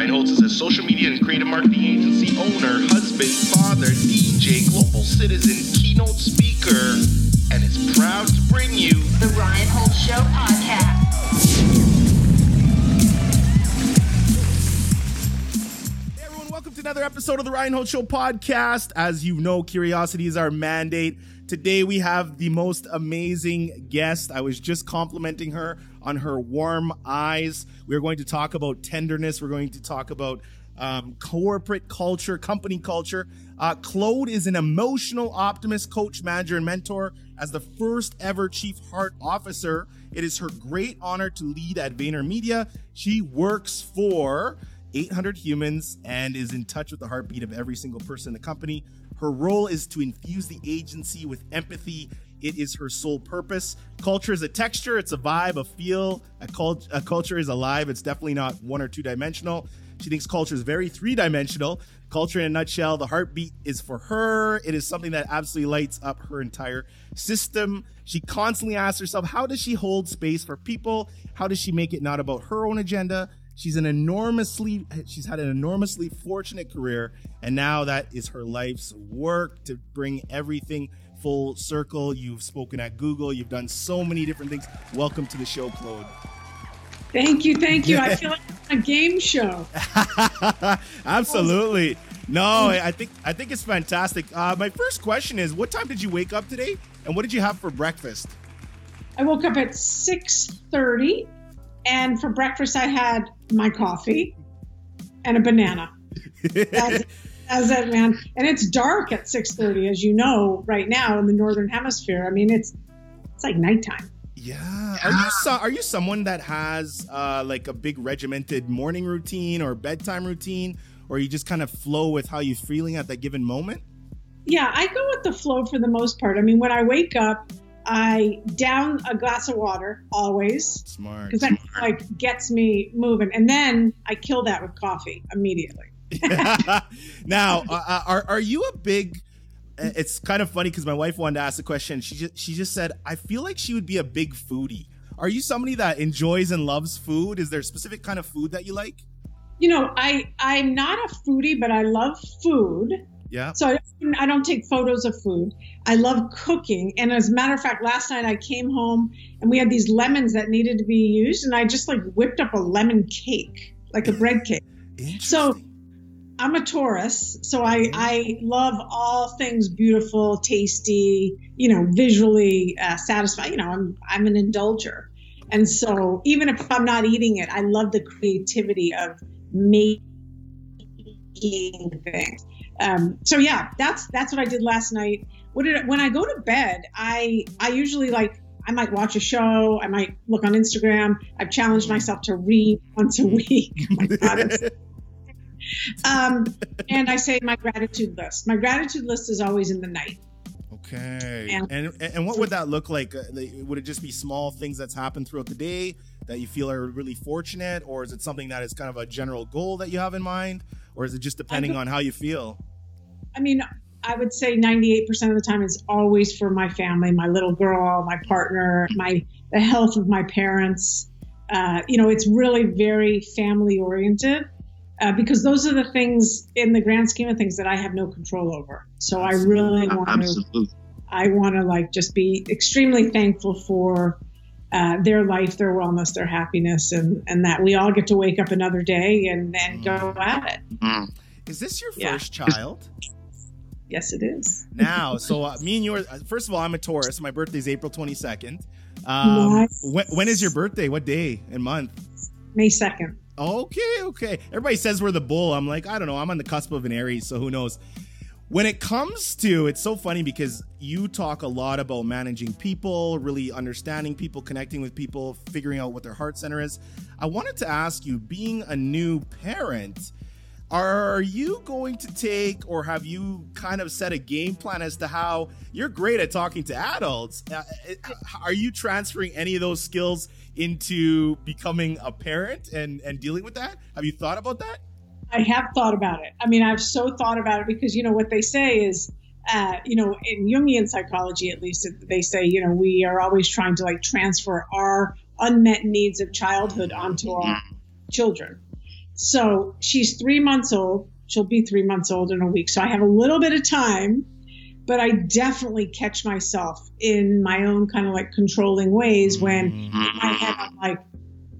Ryan Holtz is a social media and creative marketing agency owner, husband, father, DJ, global citizen, keynote speaker, and is proud to bring you The Ryan Holtz Show podcast. Hey everyone, welcome to another episode of the Ryan Holtz Show podcast. As you know, curiosity is our mandate. Today we have the most amazing guest. I was just complimenting her on her warm eyes. We're going to talk about tenderness. We're going to talk about um, corporate culture, company culture. Uh, Claude is an emotional optimist, coach, manager, and mentor. As the first ever chief heart officer, it is her great honor to lead at VaynerMedia. She works for 800 humans and is in touch with the heartbeat of every single person in the company. Her role is to infuse the agency with empathy. It is her sole purpose. Culture is a texture, it's a vibe, a feel. A, cult- a culture is alive. It's definitely not one or two dimensional. She thinks culture is very three dimensional. Culture in a nutshell, the heartbeat is for her. It is something that absolutely lights up her entire system. She constantly asks herself, how does she hold space for people? How does she make it not about her own agenda? She's an enormously she's had an enormously fortunate career and now that is her life's work to bring everything full circle. You've spoken at Google, you've done so many different things. Welcome to the show, Claude. Thank you, thank you. I feel like a game show. Absolutely. No, I think I think it's fantastic. Uh, my first question is, what time did you wake up today, and what did you have for breakfast? I woke up at 6:30 and for breakfast I had my coffee and a banana. That's, that's it, man. And it's dark at 6:30 as you know right now in the northern hemisphere. I mean, it's it's like nighttime. Yeah. Are you so, are you someone that has uh, like a big regimented morning routine or bedtime routine, or you just kind of flow with how you're feeling at that given moment? Yeah, I go with the flow for the most part. I mean, when I wake up, I down a glass of water always Smart. because that like gets me moving, and then I kill that with coffee immediately. now, uh, are are you a big? It's kind of funny because my wife wanted to ask the question. She just she just said, "I feel like she would be a big foodie." Are you somebody that enjoys and loves food? Is there a specific kind of food that you like? You know, I I'm not a foodie, but I love food. Yeah. So I don't, I don't take photos of food. I love cooking, and as a matter of fact, last night I came home and we had these lemons that needed to be used, and I just like whipped up a lemon cake, like a bread cake. So I'm a Taurus, so I I love all things beautiful, tasty, you know, visually uh, satisfying. You know, I'm I'm an indulger, and so even if I'm not eating it, I love the creativity of making things. Um, so yeah, that's that's what I did last night. What did I, when I go to bed, I I usually like I might watch a show, I might look on Instagram. I've challenged myself to read once a week. My God, it's- um, and I say my gratitude list. My gratitude list is always in the night. Okay. And- And and what would that look like? Uh, Would it just be small things that's happened throughout the day that you feel are really fortunate, or is it something that is kind of a general goal that you have in mind, or is it just depending on how you feel? I mean, I would say 98% of the time is always for my family, my little girl, my partner, my the health of my parents. Uh, you know, it's really very family oriented uh, because those are the things in the grand scheme of things that I have no control over. So I really want to, Absolutely. I want to like just be extremely thankful for uh, their life, their wellness, their happiness, and and that we all get to wake up another day and and go at it. Mm. Is this your Yeah. first child? Yes, it is. now, so uh, me and yours. uh, First of all, I'm a Taurus. My birthday's April 22nd. Um, Nice. when, when is your birthday? What day and month? May second. Okay, okay. Everybody says we're the bull. I'm like, I don't know. I'm on the cusp of an Aries, so who knows? When it comes to, it's so funny because you talk a lot about managing people, really understanding people, connecting with people, figuring out what their heart center is. I wanted to ask you, being a new parent, are you going to take or have you kind of set a game plan as to how you're great at talking to adults? Uh, are you transferring any of those skills into becoming a parent and and dealing with that? Have you thought about that? I have thought about it. I mean, I've so thought about it because you know what they say is, uh, you know, in Jungian psychology at least, they say you know we are always trying to like transfer our unmet needs of childhood onto our children. So she's three months old. She'll be three months old in a week. So I have a little bit of time, but I definitely catch myself in my own kind of like controlling ways when in my head I'm like,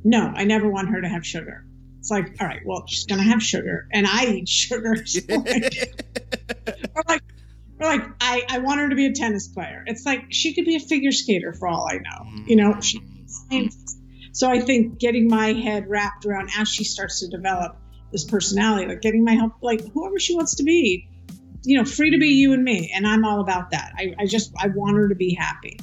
no, I never want her to have sugar. It's like, all right, well, she's gonna have sugar, and I eat sugar. So or like, or like, I, I want her to be a tennis player. It's like she could be a figure skater for all I know. You know, she, mm-hmm. So I think getting my head wrapped around as she starts to develop this personality, like getting my help, like whoever she wants to be, you know, free to be you and me, and I'm all about that. I, I just I want her to be happy.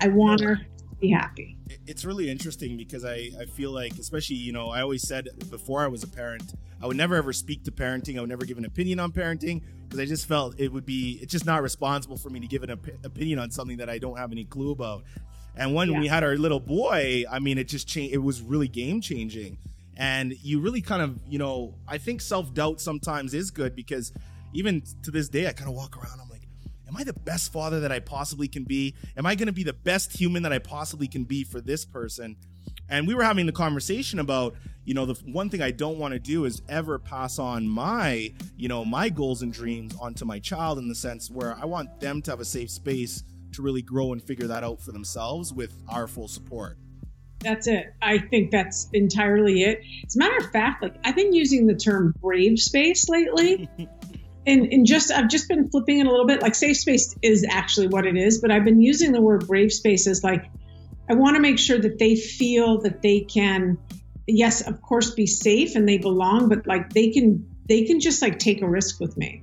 I want her to be happy. it's really interesting because I, I feel like especially you know i always said before i was a parent i would never ever speak to parenting i would never give an opinion on parenting because i just felt it would be it's just not responsible for me to give an op- opinion on something that i don't have any clue about and when Yeah. we had our little boy i mean it just changed it was really game changing and you really kind of you know i think self-doubt sometimes is good because even to this day i kind of walk around i'm like am I the best father that I possibly can be? Am I going to be the best human that I possibly can be for this person? And we were having the conversation about, you know, the one thing I don't want to do is ever pass on my, you know, my goals and dreams onto my child in the sense where I want them to have a safe space to really grow and figure that out for themselves with our full support. That's it. I think that's entirely it. As a matter of fact, like I've been using the term brave space lately. and, and just I've just been flipping it a little bit. Like safe space is actually what it is, but I've been using the word brave space as like I want to make sure that they feel that they can yes, of course be safe and they belong, but like they can they can just like take a risk with me.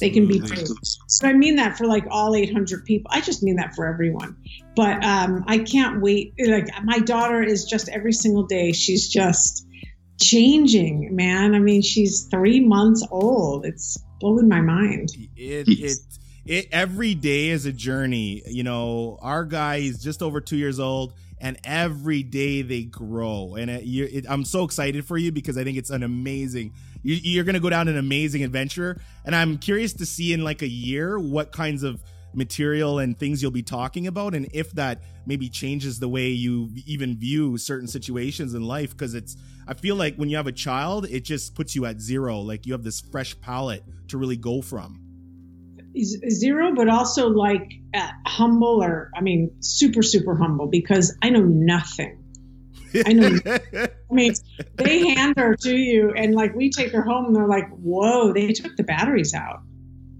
They can be Absolutely. brave. So I mean that for like all 800 people. I just mean that for everyone. But um, I can't wait. Like my daughter is just every single day. She's just changing, man. I mean, she's three months old. It's blowing my mind. it it it every day is a journey you know our guy is just over two years old and every day they grow and it, you, it, i'm so excited for you because i think it's an amazing you, you're gonna go down an amazing adventure. And i'm curious to see in like a year what kinds of material and things you'll be talking about and if that maybe changes the way you even view certain situations in life. Because it's i feel like when you have a child it just puts you at zero. Like you have this fresh palette to really go from. Zero, but also like uh, humble or, I mean, super, super humble because I know nothing. I know I mean, they hand her to you, and like we take her home, and they're like, "Whoa, they took the batteries out."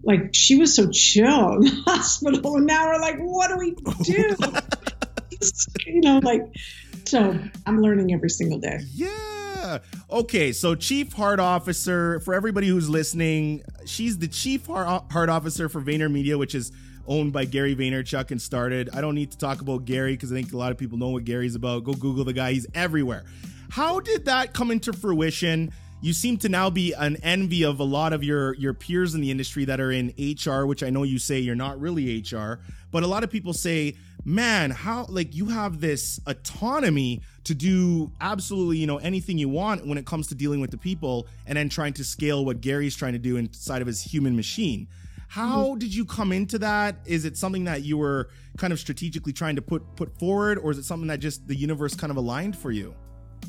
Like she was so chill in the hospital, and now we're like, "What do we do?" you know, like. So I'm learning every single day. Yeah. Okay, so Chief Heart Officer, for everybody who's listening, she's the Chief Heart Heart Officer for VaynerMedia, which is owned by Gary Vaynerchuk and started. I don't need to talk about Gary because I think a lot of people know what Gary's about. Go Google the guy, he's everywhere. How did that come into fruition? You seem to now be an envy of a lot of your your peers in the industry that are in HR, which I know you say you're not really HR, but a lot of people say, "Man, how like you have this autonomy to do absolutely, you know, anything you want when it comes to dealing with the people and then trying to scale what Gary's trying to do inside of his human machine." How did you come into that? Is it something that you were kind of strategically trying to put put forward or is it something that just the universe kind of aligned for you?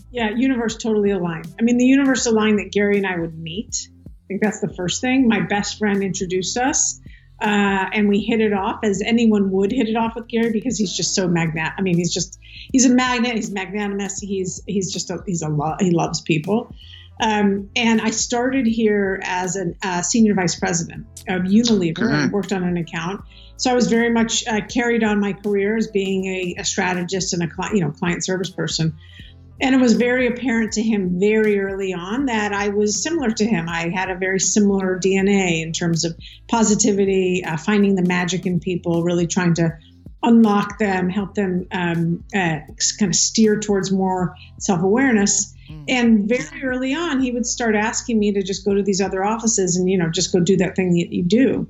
Yeah, universe totally aligned. I mean, the universe aligned that Gary and I would meet. I think that's the first thing. My best friend introduced us, uh, and we hit it off as anyone would hit it off with Gary because he's just so magnet. I mean, he's just he's a magnet. He's magnanimous. He's he's just a, he's a lo- he loves people. Um, and I started here as a uh, senior vice president of Unilever. I worked on an account, so I was very much uh, carried on my career as being a, a strategist and a cli- you know client service person. And it was very apparent to him very early on that I was similar to him. I had a very similar DNA in terms of positivity, uh, finding the magic in people, really trying to unlock them, help them um, uh, kind of steer towards more self awareness. And very early on, he would start asking me to just go to these other offices and, you know, just go do that thing that you do.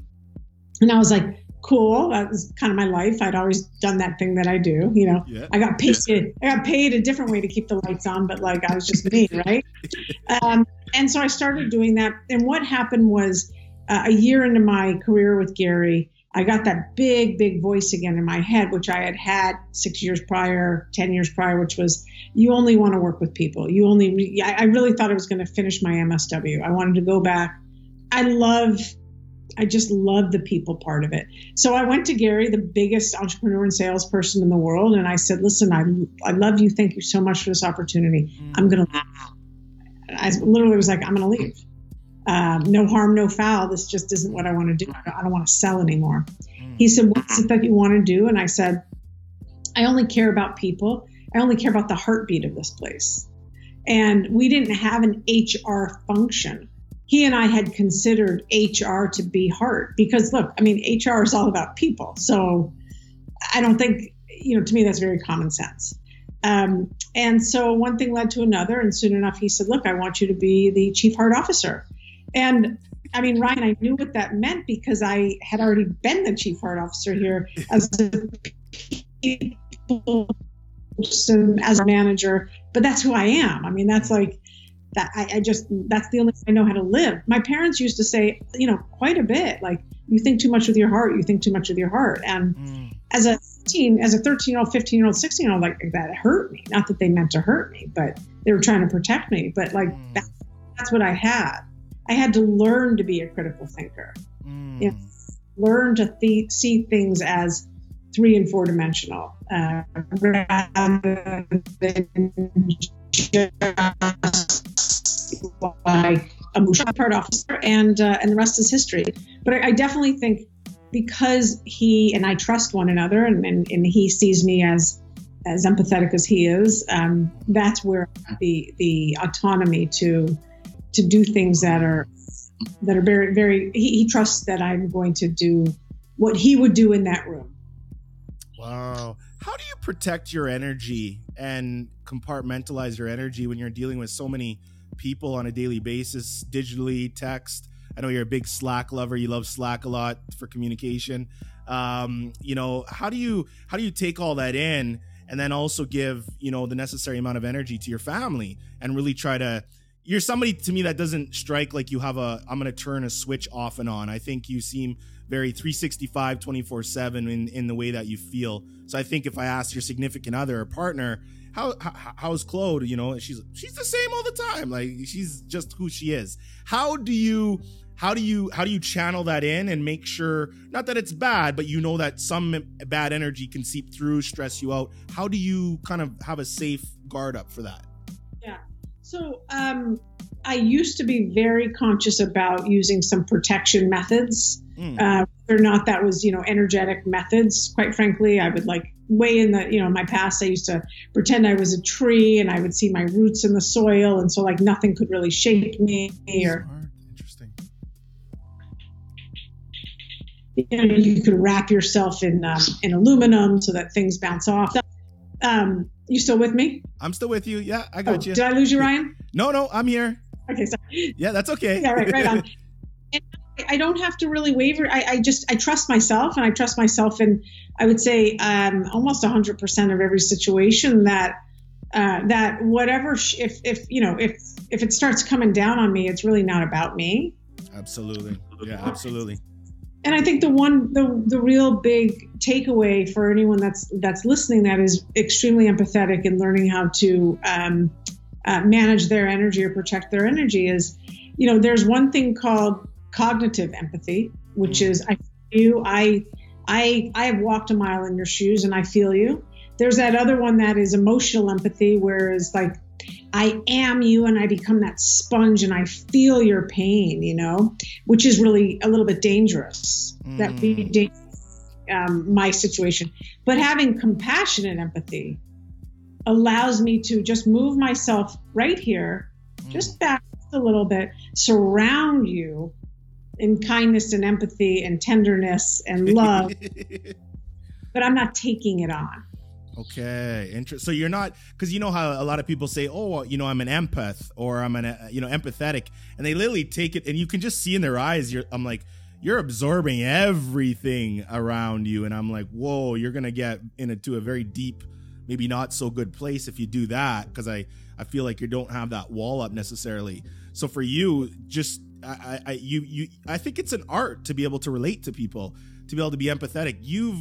And I was like, cool. That was kind of my life. I'd always done that thing that I do. You know, Yeah. I got paid. I got paid a different way to keep the lights on, but like I was just me, right? Um, and so I started doing that. And what happened was, uh, a year into my career with Gary, I got that big, big voice again in my head, which I had had six years prior, 10 years prior, which was, you only want to work with people. You only, I really thought I was going to finish my MSW. I wanted to go back. I love, I just love the people part of it. So I went to Gary, the biggest entrepreneur and salesperson in the world, and I said, listen, I, I love you. Thank you so much for this opportunity. I'm going to, leave. I literally was like, I'm going to leave. Um, no harm, no foul. This just isn't what I want to do. I don't, want to sell anymore. He said, What is it that you want to do? And I said, I only care about people. I only care about the heartbeat of this place. And we didn't have an HR function. He and I had considered HR to be heart because, look, I mean, HR is all about people. So I don't think, you know, to me, that's very common sense. Um, and so one thing led to another. And soon enough, he said, Look, I want you to be the chief heart officer. And I mean, Ryan, I knew what that meant because I had already been the chief heart officer here as a people person, as a manager. But that's who I am. I mean, that's like that. I, I just that's the only way I know how to live. My parents used to say, you know, quite a bit, like you think too much with your heart. You think too much with your heart. And Mm. as a teen, as a 13 year old, 15 year old, 16 year old, like that hurt me. Not that they meant to hurt me, but they were trying to protect me. But like Mm. that, that's what I had. I had to learn to be a critical thinker, Mm. Yeah. learn to th- see things as three and four dimensional, uh, rather than just like a part officer, and uh, and the rest is history. But I, I definitely think because he and I trust one another, and, and, and he sees me as as empathetic as he is, um, that's where the the autonomy to to do things that are that are very very he, he trusts that I'm going to do what he would do in that room. Wow. How do you protect your energy and compartmentalize your energy when you're dealing with so many people on a daily basis, digitally, text? I know you're a big Slack lover. You love Slack a lot for communication. Um, you know, how do you how do you take all that in and then also give, you know, the necessary amount of energy to your family and really try to you're somebody to me that doesn't strike like you have a I'm going to turn a switch off and on. I think you seem very 365 24/7 in in the way that you feel. So I think if I ask your significant other or partner, how, how how's Claude, you know, she's she's the same all the time. Like she's just who she is. How do you how do you how do you channel that in and make sure not that it's bad, but you know that some bad energy can seep through, stress you out. How do you kind of have a safe guard up for that? So um, I used to be very conscious about using some protection methods. Mm. Uh, whether or not that was, you know, energetic methods. Quite frankly, I would like way in the, you know, in my past, I used to pretend I was a tree and I would see my roots in the soil, and so like nothing could really shake me. Or Smart. Interesting. you know, you could wrap yourself in um, in aluminum so that things bounce off. Um, you still with me? I'm still with you. Yeah, I Oh, got you. did I lose you, Ryan? No, no, I'm here. Okay, so Yeah, that's okay. yeah, right, right on. And I don't have to really waver. I, I just I trust myself, and I trust myself in I would say um, almost 100 percent of every situation that uh, that whatever sh- if if you know if if it starts coming down on me, it's really not about me. Absolutely. Yeah, absolutely. And I think the one the the real big takeaway for anyone that's that's listening that is extremely empathetic and learning how to um, uh, manage their energy or protect their energy is, you know, there's one thing called cognitive empathy, which is I feel you, I I I have walked a mile in your shoes and I feel you. There's that other one that is emotional empathy, whereas like I am you and I become that sponge and I feel your pain, you know, which is really a little bit dangerous. That be Mm. dangerous, um, my situation. But having compassionate empathy allows me to just move myself right here, Mm. just back a little bit, surround you in kindness and empathy and tenderness and love, but I'm not taking it on. Okay, interesting. So you're not because you know how a lot of people say, "Oh, you know, I'm an empath or I'm an you know empathetic," and they literally take it, and you can just see in their eyes. You're, I'm like, you're absorbing everything around you, and I'm like, whoa, you're gonna get into a very deep, maybe not so good place if you do that because I I feel like you don't have that wall up necessarily. So for you, just I, I you you I think it's an art to be able to relate to people to be able to be empathetic. You've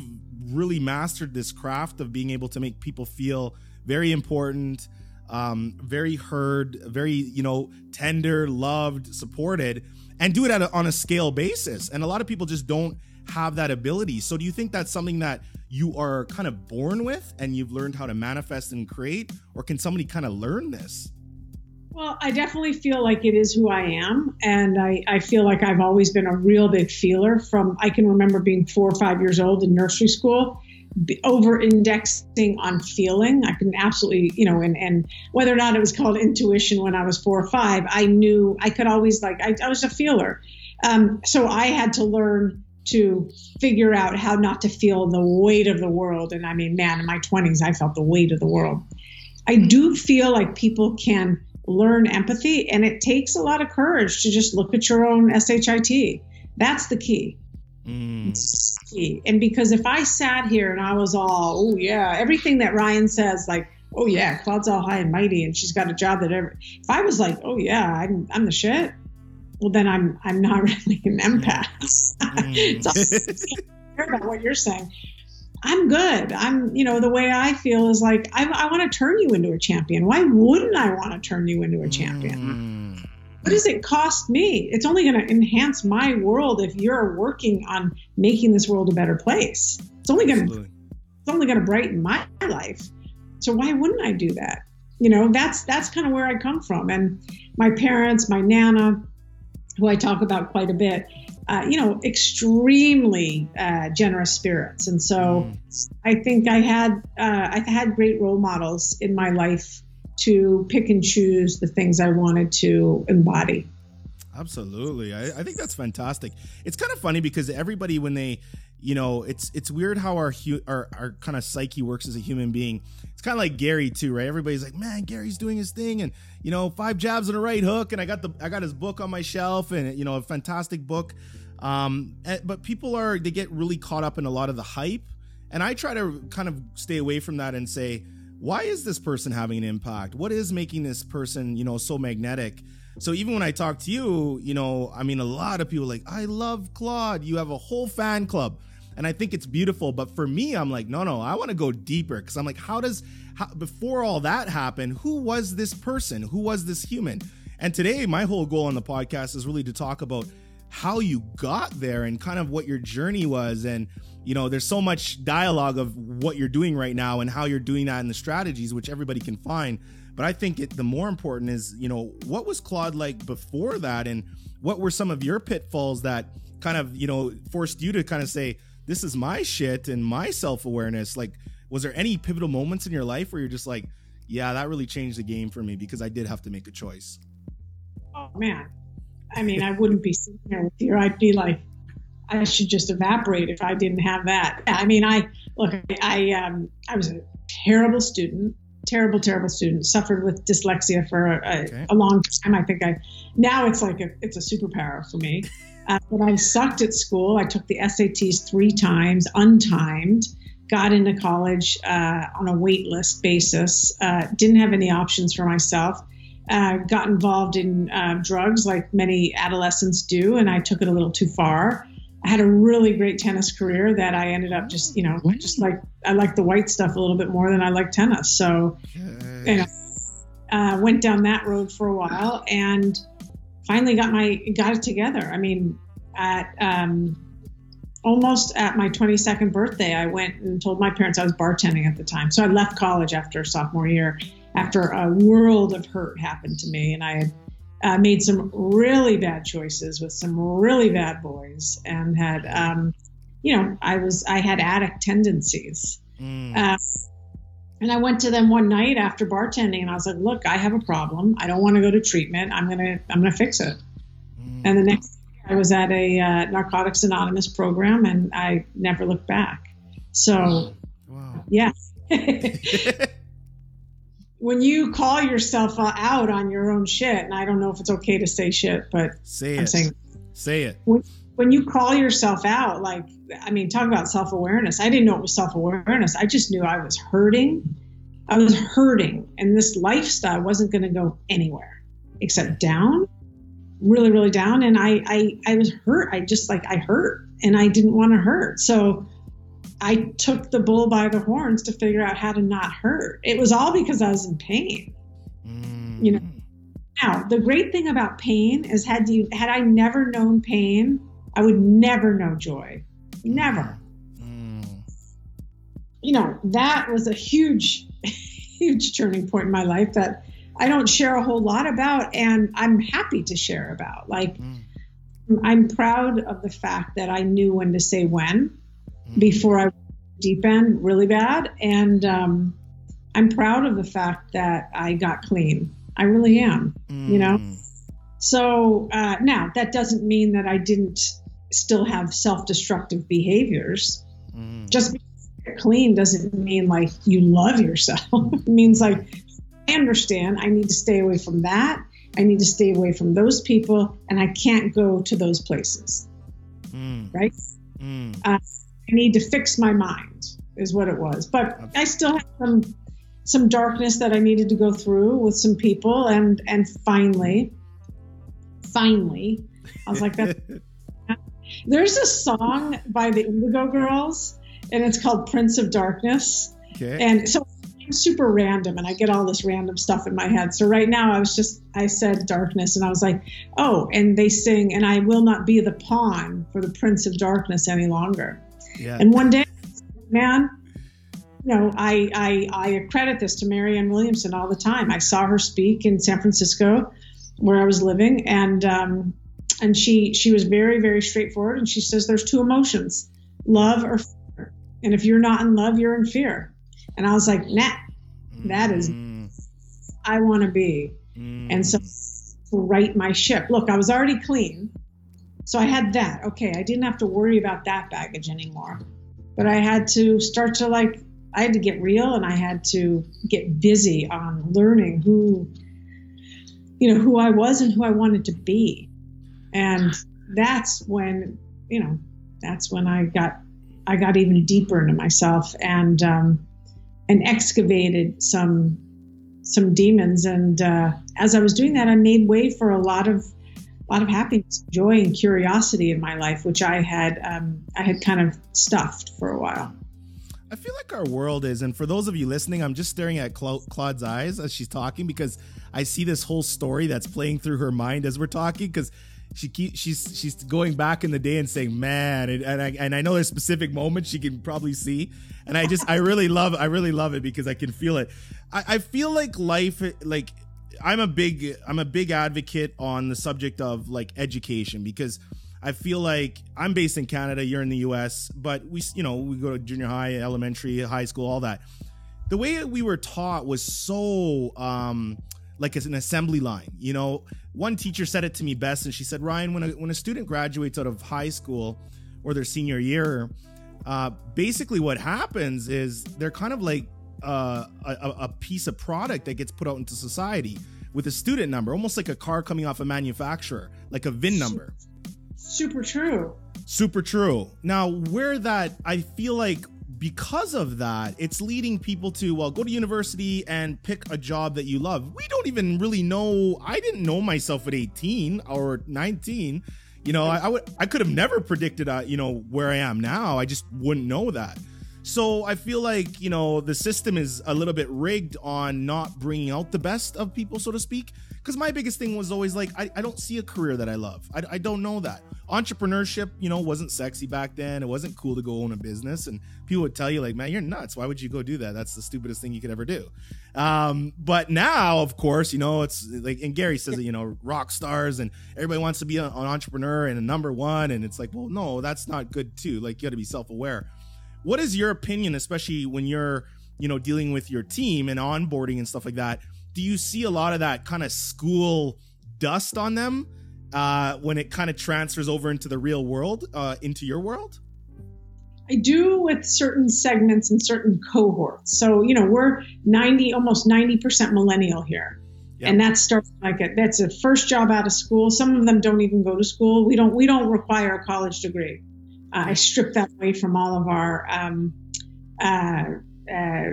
really mastered this craft of being able to make people feel very important, um, very heard, very you know tender, loved, supported, and do it a, on a scale basis. And a lot of people just don't have that ability. So do you think that's something that you are kind of born with and you've learned how to manifest and create, or can somebody kind of learn this? Well, I definitely feel like it is who I am. And I, I feel like I've always been a real big feeler from, I can remember being four or five years old in nursery school, over indexing on feeling. I can absolutely, you know, and, and whether or not it was called intuition when I was four or five, I knew I could always like, I, I was a feeler. Um, so I had to learn to figure out how not to feel the weight of the world. And I mean, man, in my 20s, I felt the weight of the world. I do feel like people can learn empathy, and it takes a lot of courage to just look at your own SHIT. That's the key. Mm. key. And because if I sat here and I was all, oh yeah, everything that Ryan says, like, oh yeah, Claude's all high and mighty, and she's got a job that ever. If I was like, oh yeah, I'm I'm the shit. Well, then I'm I'm not really an empath. Mm. care about what you're saying. I'm good. I'm, you know, the way I feel is like, I, I want to turn you into a champion. Why wouldn't I want to turn you into a champion? Mm. What does it cost me? It's only going to enhance my world if you're working on making this world a better place. It's only going to, it's only going to brighten my life. So why wouldn't I do that? You know, that's that's kind of where I come from. And my parents, my nana, who I talk about quite a bit, uh, you know, extremely uh, generous spirits, and so mm. I think I had uh, I had great role models in my life to pick and choose the things I wanted to embody. Absolutely, I, I think that's fantastic. It's kind of funny because everybody when they you know it's it's weird how our hu- our, our kind of psyche works as a human being it's kind of like gary too right everybody's like man gary's doing his thing and you know five jabs and a right hook and i got the i got his book on my shelf and you know a fantastic book um, eh, but people are they get really caught up in a lot of the hype, and I try to kind of stay away from that and say, why is this person having an impact? What is making this person, you know, so magnetic? So even when I talk to you, you know, I mean, a lot of people like, I love Claude. You have a whole fan club. And I think it's beautiful. But for me, I'm like, no, no, I want to go deeper because I'm like, how does, how, before all that happened, who was this person? Who was this human? And today, my whole goal on the podcast is really to talk about how you got there and kind of what your journey was and you know there's so much dialogue of what you're doing right now and how you're doing that and the strategies which everybody can find but i think it, the more important is you know what was claude like before that and what were some of your pitfalls that kind of you know forced you to kind of say this is my shit and my self-awareness like was there any pivotal moments in your life where you're just like yeah that really changed the game for me because i did have to make a choice oh man I mean, I wouldn't be sitting here with you. I'd be like, I should just evaporate if I didn't have that. I mean, I look, I um, I was a terrible student, terrible, terrible student. Suffered with dyslexia for a, okay. a long time. I think I now it's like a, it's a superpower for me. Uh, but I sucked at school. I took the SATs three times, untimed. Got into college uh, on a wait list basis. Uh, didn't have any options for myself uh, got involved in uh, drugs like many adolescents do, and I took it a little too far. I had a really great tennis career that I ended up just, you know, just like I like the white stuff a little bit more than I like tennis. So, you know, uh, went down that road for a while and finally got my got it together. I mean, at um, almost at my 22nd birthday, I went and told my parents I was bartending at the time. So I left college after sophomore year after a world of hurt happened to me, and I had uh, made some really bad choices with some really bad boys, and had, um, you know, I was I had addict tendencies. Mm. Uh, and I went to them one night after bartending, and I was like, "Look, I have a problem. I don't want to go to treatment. I'm gonna I'm gonna fix it." Mm. And the next I was at a uh, Narcotics Anonymous program, and I never looked back. So, wow. yeah. when you call yourself out on your own shit, and I don't know if it's okay to say shit, but say I'm it. saying say it. When, when you call yourself out, like I mean, talk about self awareness. I didn't know it was self awareness. I just knew I was hurting. I was hurting, and this lifestyle wasn't going to go anywhere except down, really, really down. And I, I, I was hurt. I just like I hurt, and I didn't want to hurt. So I took the bull by the horns to figure out how to not hurt. It was all because I was in pain. Mm. You know, Now, the great thing about pain is had you had I never known pain, I would never know joy. Never. Mm. You know, that was a huge huge turning point in my life that I don't share a whole lot about and I'm happy to share about. Like Mm. I'm proud of the fact that I knew when to say when Mm. before I deep end really bad. And um, I'm proud of the fact that I got clean. I really am. you know? Mm. So uh, now that doesn't mean that I didn't still have self destructive behaviors. Mm. Just clean doesn't mean like you love yourself. it means like I understand I need to stay away from that. I need to stay away from those people and I can't go to those places. Mm. Right? Mm. I need to fix my mind is what it was. But I still have some some darkness that I needed to go through with some people and and finally finally I was like that there's a song by the Indigo Girls and it's called Prince of Darkness okay. and so I'm super random and I get all this random stuff in my head. So right now I was just I said darkness and I was like, "Oh, and they sing and I will not be the pawn for the Prince of Darkness any longer." yeah. And one day, man, you know, I, I, I accredit this to Marianne Williamson all the time. I saw her speak in San Francisco, where I was living, and um, and she she was very very straightforward. And she says there's two emotions, love or fear. And if you're not in love, you're in fear. And I was like, nah, that is- Mm. I want to be. Mm. And so to right my ship. Look, I was already clean. So I had that. Okay, I didn't have to worry about that baggage anymore. But I had to start to like I had to get real and I had to get busy on learning who you know who I was and who I wanted to be. And that's when, you know, that's when I got I got even deeper into myself and um and excavated some some demons. And uh, as i was doing that i made way for a lot of a lot of happiness joy and curiosity in my life which i had um, i had kind of stuffed for a while. I feel like our world is, and for those of you listening, I'm just staring at Cla- Claude's eyes as she's talking because I see this whole story that's playing through her mind as we're talking because she keep, she's she's going back in the day and saying, "Man," and, and I and I know there's specific moments she can probably see, and I just I really love I really love it because I can feel it. I, I feel like life like I'm a big I'm a big advocate on the subject of like education because I feel like I'm based in Canada, you're in the US, but we you know, we go to junior high, elementary, high school, all that. The way we were taught was so um like it's an assembly line, you know. One teacher said it to me best and she said, "Ryan, when a when a student graduates out of high school or their senior year, uh basically what happens is they're kind of like uh, a, a a piece of product that gets put out into society with a student number, almost like a car coming off a manufacturer, like a VIN number. super true Super true. Now, where that I feel like because of that, it's leading people to well, go to university and pick a job that you love. We don't even really know. I didn't know myself at 18 or 19. You know, I, I would I could have never predicted uh, you know where I am now. I just wouldn't know that. So I feel like you know the system is a little bit rigged on not bringing out the best of people, so to speak. Because my biggest thing was always like I, I don't see a career that I love. I, I don't know that entrepreneurship, you know, wasn't sexy back then. It wasn't cool to go own a business, and people would tell you like, "Man, you're nuts. Why would you go do that? That's the stupidest thing you could ever do." Um, but now, of course, you know, it's like, and Gary says it, you know, rock stars, and everybody wants to be an entrepreneur and a number one, and it's like, well, no, that's not good too. Like, you got to be self aware. What is your opinion, especially when you're, you know, dealing with your team and onboarding and stuff like that? Do you see a lot of that kind of school dust on them uh, when it kind of transfers over into the real world, uh, into your world? I do with certain segments and certain cohorts. So, you know, we're 90, almost 90% millennial here. Yeah. And that starts like a, that's a first job out of school. Some of them don't even go to school. We don't we don't require a college degree. Uh, I strip that away from all of our um, uh, uh,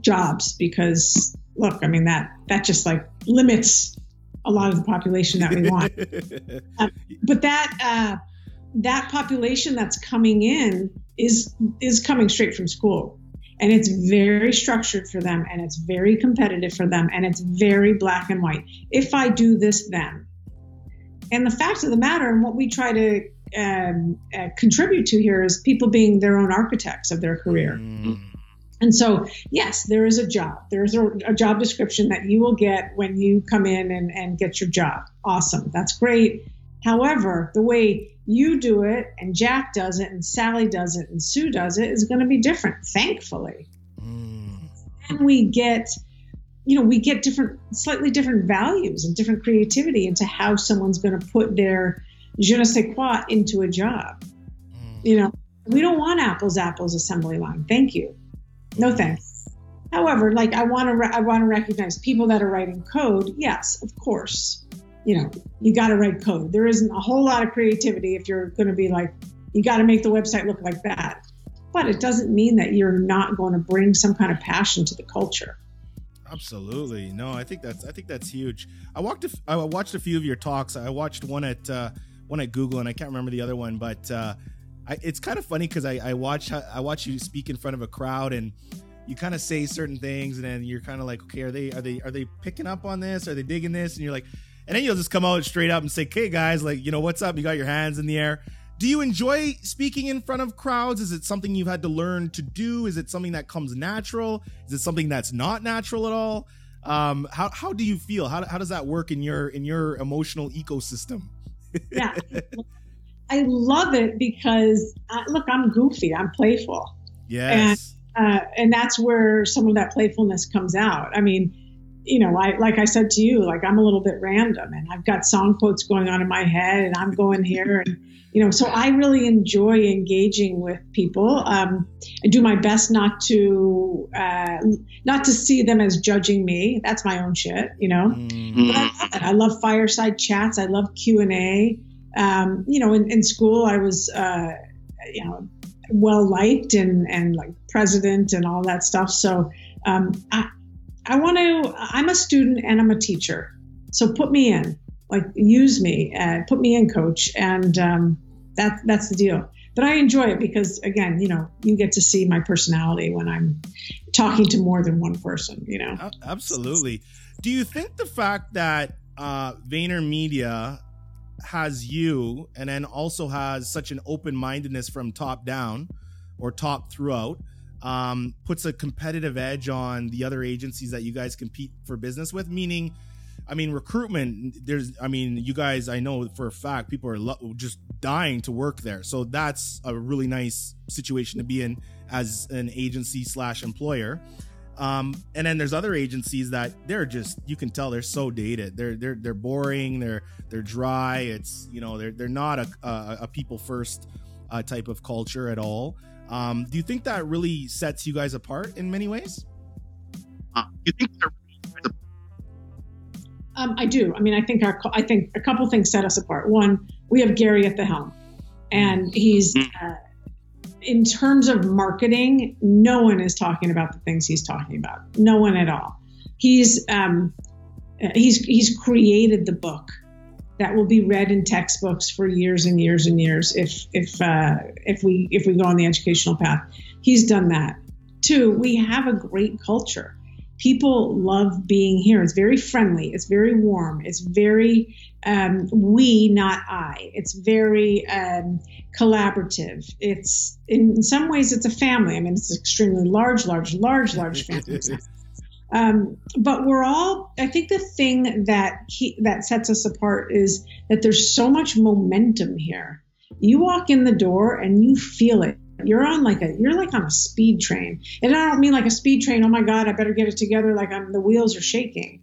jobs because look, I mean that that just like limits a lot of the population that we want. but that uh, that population that's coming in is is coming straight from school and it's very structured for them and it's very competitive for them and it's very black and white if i do this then and the fact of the matter and what we try to um, uh, contribute to here is people being their own architects of their career Mm. And so yes there is a job. There's a, a job description that you will get when you come in and, and get your job. Awesome. That's great. However the way you do it and jack does it and sally does it and sue does it is going to be different thankfully. Mm. and we get you know we get different slightly different values and different creativity into how someone's going to put their je ne sais quoi into a job. Mm. you know we don't want apples apples assembly line. Thank you no thanks however like i want to re- i want to recognize people that are writing code yes of course you know you got to write code there isn't a whole lot of creativity if you're going to be like you got to make the website look like that but it doesn't mean that you're not going to bring some kind of passion to the culture Absolutely. No, I think that's I think that's huge. I walked a I watched a few of your talks. I watched one at uh one at Google and I can't remember the other one, but uh I, it's kind of funny because I, I watch I watch you speak in front of a crowd and you kind of say certain things and then you're kind of like, okay, are they are they are they picking up on this? Are they digging this? And you're like, and then you'll just come out straight up and say, okay, guys, like you know what's up? You got your hands in the air. Do you enjoy speaking in front of crowds? Is it something you've had to learn to do? Is it something that comes natural? Is it something that's not natural at all? Um, how, how do you feel? How, how does that work in your in your emotional ecosystem? yeah i love it because uh, look i'm goofy i'm playful Yes. uh, and that's where some of that playfulness comes out. I mean, you know, I like I said to you, like I'm a little bit random, and I've got song quotes going on in my head, and I'm going here, and you know, so I really enjoy engaging with people. Um, I do my best not to uh, not to see them as judging me. That's my own shit, you know. Mm, But I love. I love fireside chats. I love Q and A. Um, you know, in, in school, I was, uh, you know, well liked and and like president and all that stuff. So um, I I want to. I'm a student and I'm a teacher. So put me in, like use me, uh, put me in, coach, and um, that that's the deal. But I enjoy it because again, you know, you get to see my personality when I'm talking to more than one person. You know. absolutely. Do you think the fact that uh, VaynerMedia has you and then also has such an open mindedness from top down or top throughout um, puts a competitive edge on the other agencies that you guys compete for business with? Meaning, I mean, recruitment. There's, I mean, you guys. I know for a fact people are lo- just dying to work there. So that's a really nice situation to be in as an agency slash employer. Um, and then there's other agencies that they're just you can tell they're so dated. They're they're they're boring. They're they're dry. It's you know they're they're not a a, a people first uh, type of culture at all. Um, do you think that really sets you guys apart in many ways? Uh, you think Um, I do. I mean, I think our I think a couple things set us apart. One, we have Gary at the helm, and he's uh, in terms of marketing, no one is talking about the things he's talking about. No one at all. He's um, he's he's created the book that will be read in textbooks for years and years and years if if uh, if we if we go on the educational path. He's done that. Two, we have a great culture people love being here. It's very friendly. It's very warm. It's very um, we, not I. It's very um, collaborative. It's in some ways it's a family. I mean, it's extremely large, large, large, large family. Um, but we're all. I think the thing that he, that sets us apart is that there's so much momentum here. You walk in the door and you feel it you're on like a you're like on a speed train. And i don't mean like a speed train oh my god i better get it together like i'm the wheels are shaking.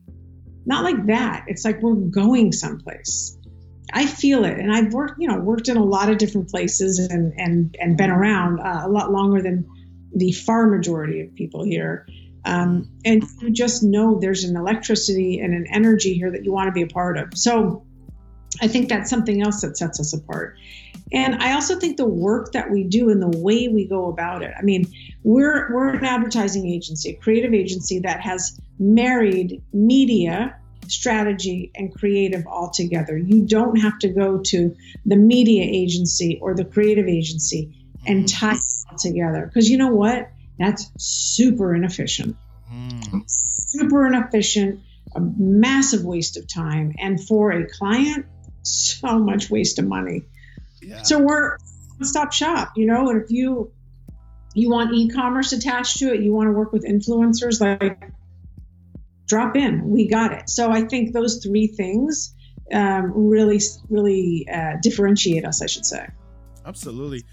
Not like that. It's like we're going someplace. I feel it. And i've worked you know worked in a lot of different places and and and been around uh, a lot longer than the far majority of people here. Um, and you just know there's an electricity and an energy here that you want to be a part of. So i think that's something else that sets us apart and I also think the work that we do and the way we go about it. I mean, we're we're an advertising agency, a creative agency that has married media strategy and creative all together. You don't have to go to the media agency or the creative agency and tie it all together. Because you know what? That's super inefficient. Mm. Super inefficient, a massive waste of time. And for a client, so much waste of money. Yeah. So we're one stop shop, you know, and if you you want e-commerce attached to it, you want to work with influencers like drop in. We got it. So I think those three things um, really, really uh, differentiate us, I should say. Absolutely.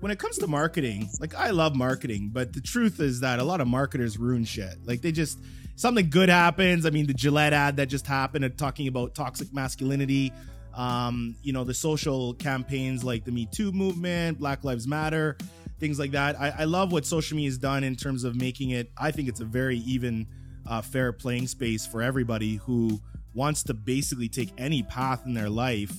When it comes to marketing, like I love marketing, but the truth is that a lot of marketers ruin shit. Like they just something good happens. I mean, the Gillette ad that just happened, uh, talking about toxic masculinity. Um, you know, the social campaigns like the Me Too movement, Black Lives Matter, things like that. I, I love what social media has done in terms of making it. I think it's a very even, uh, fair playing space for everybody who wants to basically take any path in their life.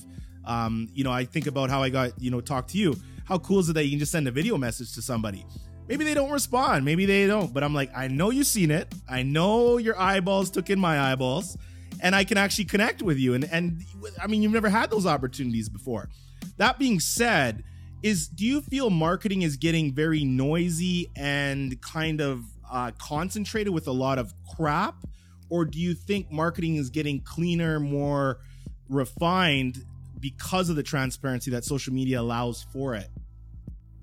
Um, you know, I think about how I got, you know, talk to you. How cool is it that you can just send a video message to somebody? Maybe they don't respond, maybe they don't, but I'm like, I know you've seen it. I know your eyeballs took in my eyeballs, and I can actually connect with you. And and I mean, you've never had those opportunities before. That being said, is do you feel marketing is getting very noisy and kind of uh, concentrated with a lot of crap, or do you think marketing is getting cleaner, more refined because of the transparency that social media allows for it?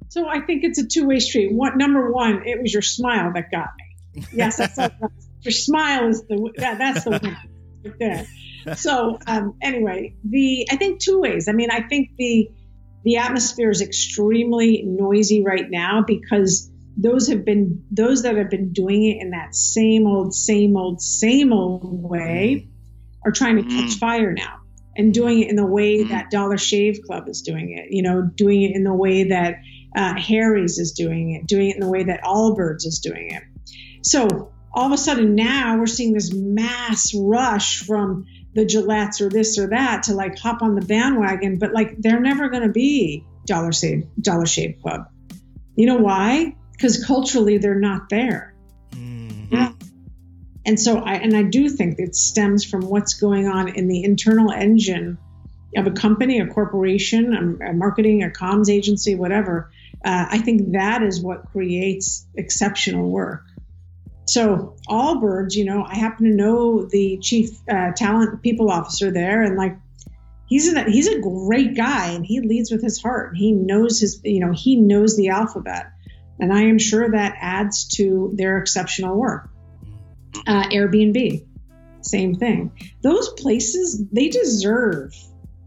So I think it's a two-way street. One, number one, it was your smile that got me. Yes, that's your smile is the that, that's the one right there. So um, anyway, the I think two ways. I mean, I think the the atmosphere is extremely noisy right now because those have been those that have been doing it in that same old, same old, same old way are trying to catch fire now and doing it in the way that Dollar Shave Club is doing it. You know, doing it in the way that uh, Harry's is doing it, doing it in the way that Allbirds is doing it. So all of a sudden now we're seeing this mass rush from the Gillettes or this or that to like hop on the bandwagon, but like they're never going to be Dollar Shave Dollar Shave Club. You know why? Because culturally they're not there. Mm. Yeah. And so I and I do think it stems from what's going on in the internal engine of a company, a corporation, a, a marketing, a comms agency, whatever. Uh, I think that is what creates exceptional work. So Allbirds, you know, I happen to know the chief uh, talent people officer there, and like he's a he's a great guy, and he leads with his heart. He knows his, you know, he knows the alphabet, and I am sure that adds to their exceptional work. Uh, Airbnb, same thing. Those places they deserve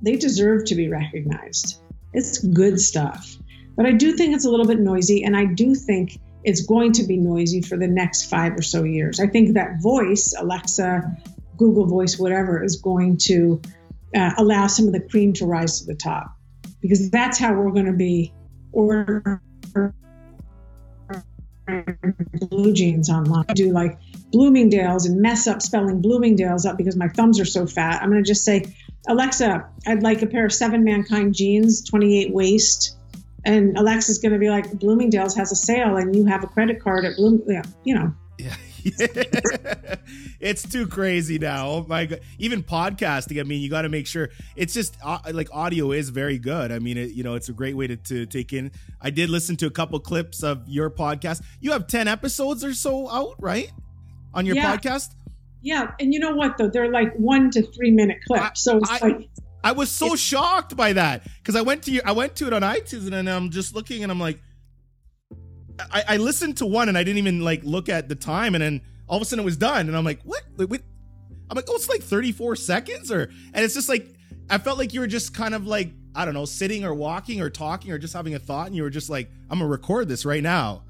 they deserve to be recognized. It's good stuff, but I do think it's a little bit noisy, and I do think it's going to be noisy for the next five or so years. I think that voice, Alexa, Google Voice, whatever, is going to uh, allow some of the cream to rise to the top because that's how we're going to be ordering blue jeans online. I do like Bloomingdale's and mess up spelling Bloomingdale's up because my thumbs are so fat. I'm going to just say, Alexa, I'd like a pair of Seven Mankind jeans, 28 waist. And Alexa's going to be like, Bloomingdale's has a sale and you have a credit card at Bloom, yeah, you know. Yeah. it's too crazy now. Oh my god! Even podcasting. I mean, you got to make sure it's just uh, like audio is very good. I mean, it, you know, it's a great way to, to take in. I did listen to a couple clips of your podcast. You have ten episodes or so out, right, on your Yeah. podcast. Yeah. And you know what, though? They're like one to three minute clips. So it's I- like, I was so shocked by that because I went to I went to it on iTunes and then I'm just looking and I'm like, I, I listened to one and I didn't even like look at the time and then all of a sudden it was done and I'm like, what? Wait, wait. I'm like, oh, it's like 34 seconds or and it's just like I felt like you were just kind of like I don't know, sitting or walking or talking or just having a thought and you were just like, I'm gonna record this right now.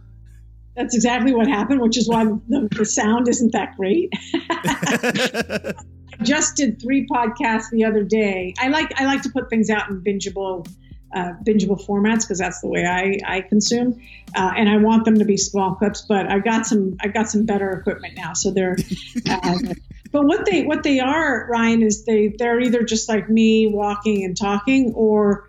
that's exactly what happened, which is why the, the sound isn't that great. I just did three podcasts the other day. I like I like to put things out in bingeable uh, bingeable formats because that's the way I, I consume, uh, and I want them to be small clips. But I got some I got some better equipment now, so they're. Uh, but what they what they are, Ryan, is they they're either just like me walking and talking, or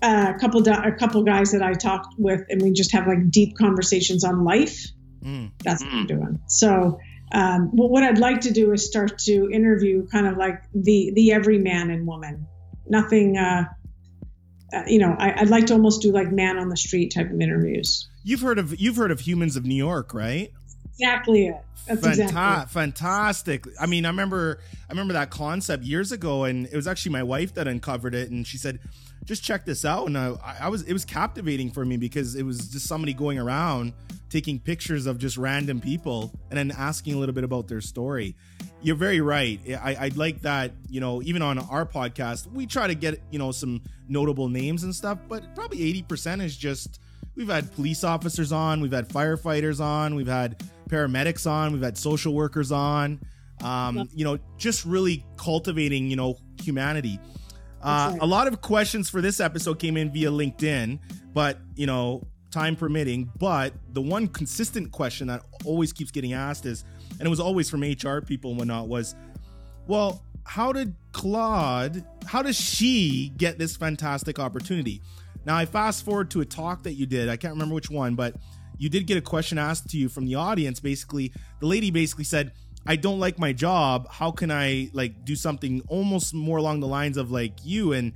uh, a couple a couple guys that I talked with, and we just have like deep conversations on life Mm. that's what I'm doing. So um, but what I'd like to do is start to interview kind of like the the everyman and woman. Nothing, uh, uh, you know. I, I'd like to almost do like man on the street type of interviews. You've heard of you've heard of Humans of New York, right? Exactly it. That's Fanta- exactly. Fantastic. I mean, I remember I remember that concept years ago, and it was actually my wife that uncovered it, and she said, "Just check this out." And I, I was it was captivating for me because it was just somebody going around taking pictures of just random people and then asking a little bit about their story. You're very right. I, I'd like that. You know, even on our podcast, we try to get you know some notable names and stuff, but probably eighty percent is just we've had police officers on, we've had firefighters on, we've had paramedics on, we've had social workers on. Um, you know, just really cultivating, you know, humanity. Uh. A lot of questions for this episode came in via LinkedIn, but you know, time permitting. But the one consistent question that always keeps getting asked is, and it was always from HR people and whatnot, was, well, how did Claude, how does she get this fantastic opportunity? Now, I fast forward to a talk that you did. I can't remember which one, but you did get a question asked to you from the audience. Basically, the lady basically said, I don't like my job. How can I like do something almost more along the lines of like you? And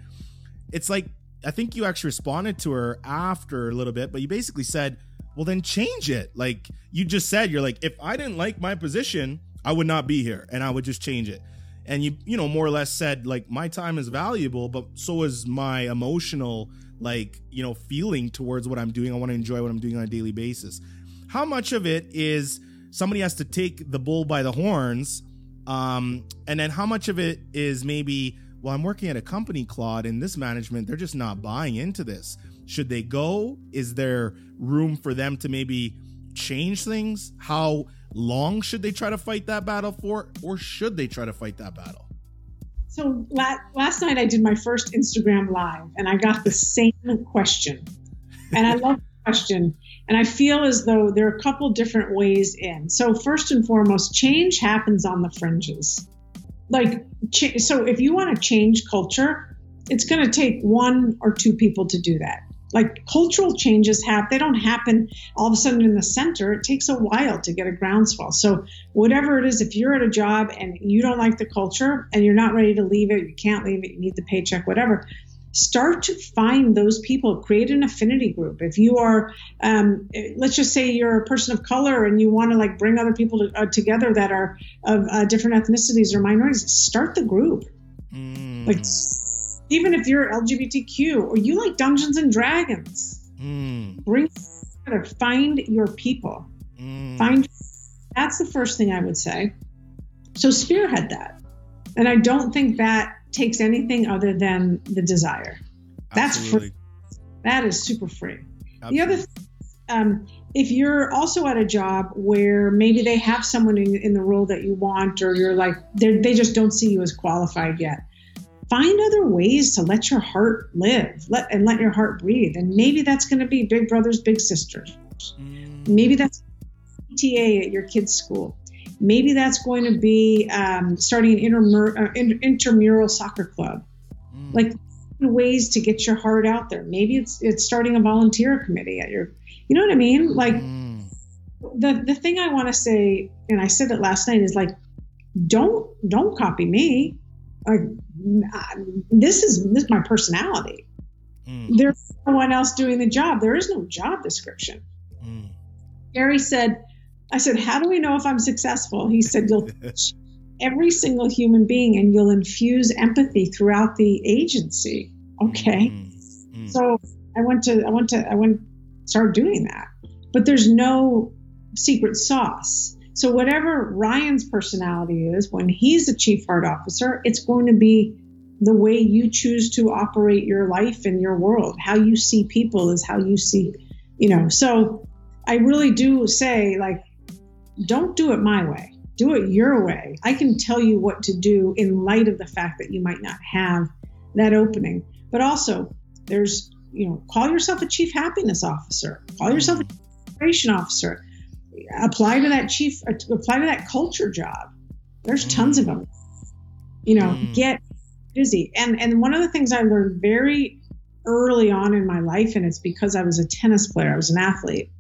it's like, I think you actually responded to her after a little bit, but you basically said, well, then change it. Like you just said, you're like, if I didn't like my position, I would not be here and I would just change it. And you, you know, more or less said, like, my time is valuable, but so is my emotional, like, you know, feeling towards what I'm doing. I want to enjoy what I'm doing on a daily basis. How much of it is somebody has to take the bull by the horns? Um, and then how much of it is maybe, well, I'm working at a company, Claude, and this management, they're just not buying into this. Should they go? Is there room for them to maybe change things? How long should they try to fight that battle for, or should they try to fight that battle? So last night I did my first Instagram live, and I got the same question, and I love the question, and I feel as though there are a couple different ways in. So first and foremost, change happens on the fringes. Like, so if you want to change culture, it's going to take one or two people to do that. Like cultural changes have, they don't happen all of a sudden in the center. It takes a while to get a groundswell. So whatever it is, if you're at a job and you don't like the culture and you're not ready to leave it, you can't leave it, you need the paycheck, whatever. Start to find those people. Create an affinity group. If you are, um, let's just say you're a person of color and you want to like bring other people to, uh, together that are of uh, different ethnicities or minorities, start the group. Mm, Like even if you're LGBTQ or you like Dungeons and Dragons, mm, bring together, find your people. mm. Find that's the first thing I would say. So spearhead that. And I don't think that takes anything other than the desire. That's Absolutely. That is super free. The other Absolutely. um, if you're also at a job where maybe they have someone in, in the role that you want, or you're like, they just don't see you as qualified yet, find other ways to let your heart live let, and let your heart breathe. And maybe that's going to be big brothers, big sisters. Mm, Maybe that's PTA at your kid's school. Maybe that's going to be um, starting an intermur- uh, intramural soccer club mm. like ways to get your heart out there. Maybe it's it's starting a volunteer committee at your, you know what I mean? Like Mm, the the thing I want to say, and I said it last night, is like, don't don't copy me. Like uh, this is this is my personality. mm, There's no one else doing the job. There is no job description. mm. Gary said, I said, how do we know if I'm successful? He said, you'll touch every single human being and you'll infuse empathy throughout the agency. Okay. Mm, mm. So I went to I went to I went start doing that. But there's no secret sauce. So whatever Ryan's personality is when he's a chief heart officer, it's going to be the way you choose to operate your life and your world. How you see people is how you see, you know. So I really do say like don't do it my way. Do it your way. I can tell you what to do in light of the fact that you might not have that opening. But also, there's, you know, call yourself a chief happiness officer, call yourself a chief integration officer, apply to that chief, apply to that culture job. There's tons of them. You know, Mm. get busy. And and one of the things I learned very early on in my life, and it's because I was a tennis player, I was an athlete.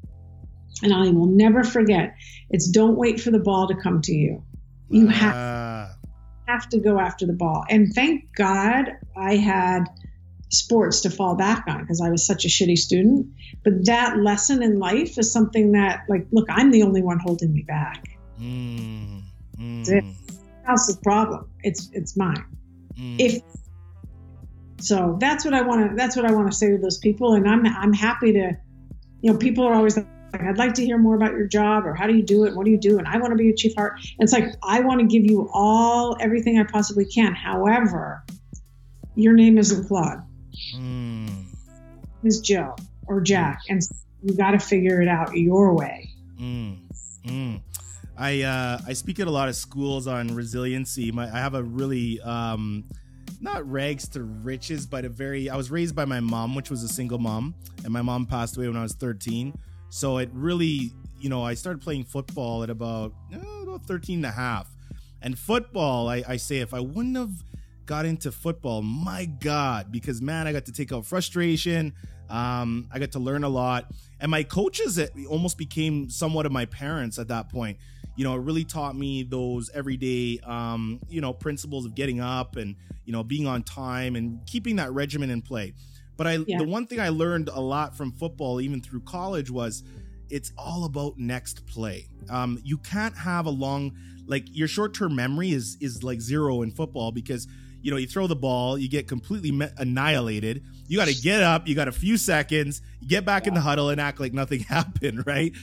And I will never forget it's don't wait for the ball to come to you. You have Ah, have to go after the ball. And thank God I had sports to fall back on because I was such a shitty student. But that lesson in life is something that, like, look, I'm the only one holding me back. mm, mm, That's it. That's the problem. It's it's mine. mm. If so, that's what I want to. That's what I want to say to those people. And I'm I'm happy to. You know, people are always like, I'd like to hear more about your job or how do you do it? What do you do? And I want to be a chief art. And it's like I want to give you all everything I possibly can. However, your name isn't Claude. Mm, is Jill or Jack, and you got to figure it out your way. mm, mm. I uh, I speak at a lot of schools on resiliency. My, I have a really um, not rags to riches, but a very. I was raised by my mom, which was a single mom, and my mom passed away when I was 13. So it really, you know, I started playing football at about, about 13 and a half. And football, I, I say, if I wouldn't have got into football, my God, because man, I got to take out frustration. Um, I got to learn a lot. And my coaches it almost became somewhat of my parents at that point. You know, it really taught me those everyday, um, you know, principles of getting up and, you know, being on time and keeping that regimen in play. But I, Yeah. the one thing I learned a lot from football, even through college, was it's all about next play. Um, you can't have a long, like your short term memory is is like zero in football because you know you throw the ball, you get completely me- annihilated. You got to get up, you got a few seconds, get back in the huddle and act like nothing happened, right?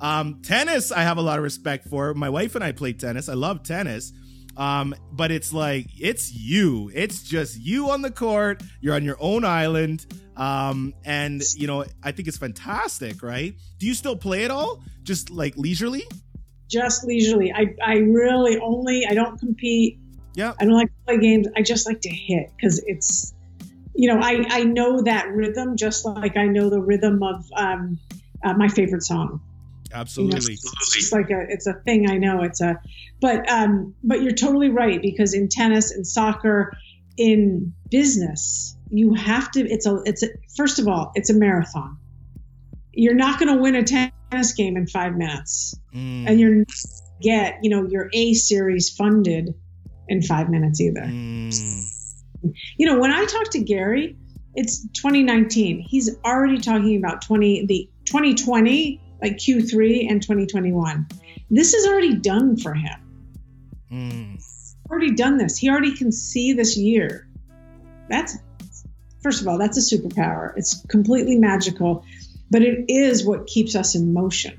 Um, tennis, I have a lot of respect for. My wife and I play tennis. I love tennis. Um, but it's like it's you. It's just you on the court. You're on your own island. Um, and you know, I think it's fantastic, right? Do you still play it all? Just like leisurely? Just leisurely. I, I really only I don't compete. Yeah. I don't like to play games. I just like to hit because it's you know I I know that rhythm just like I know the rhythm of um, uh, my favorite song. Absolutely. It's like a it's a thing I know it's a but um but you're totally right because in tennis and soccer in business you have to it's a it's a first of all it's a marathon. You're not going to win a tennis game in 5 minutes. Mm, and you're get you know your A series funded in 5 minutes either. Mm, you know when I talk to Gary it's 2019 he's already talking about 20 the 2020 like Q3 and 2021 this is already done for him mm. already done this. He already can see this year. That's first of all, that's a superpower. It's completely magical, but it is what keeps us in motion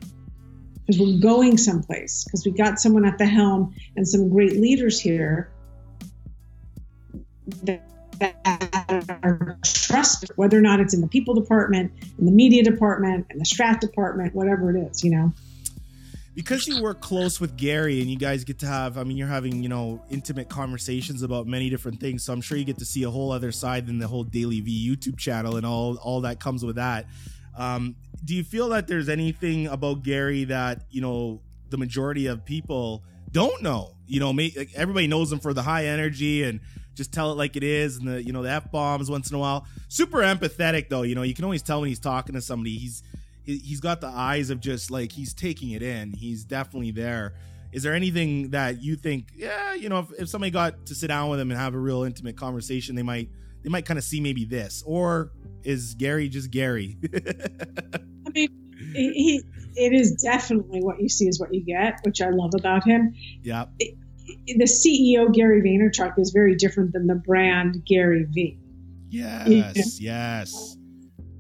because we're going someplace. Because we got someone at the helm and some great leaders here that are trusted, whether or not it's in the people department, in the media department, in the strat department, whatever it is, you know. because you work close with Gary and you guys get to have, I mean, you're having, you know, intimate conversations about many different things. So I'm sure you get to see a whole other side than the whole DailyVee YouTube channel and all, all that comes with that. Um, do you feel that there's anything about Gary that, you know, the majority of people don't know? You know, may, like everybody knows him for the high energy and just tell it like it is and the, you know, the F bombs once in a while. Super empathetic though. You know, you can always tell when he's talking to somebody, he's, he- he's got the eyes of just like he's taking it in. He's definitely there. Is there anything that you think, yeah, you know, if, if somebody got to sit down with him and have a real intimate conversation, they might they might kind of see maybe this, or is Gary just Gary? I mean, he, he- it is definitely what you see is what you get, which I love about him. yeah, The CEO Gary Vaynerchuk is very different than the brand Gary V. yes, yes,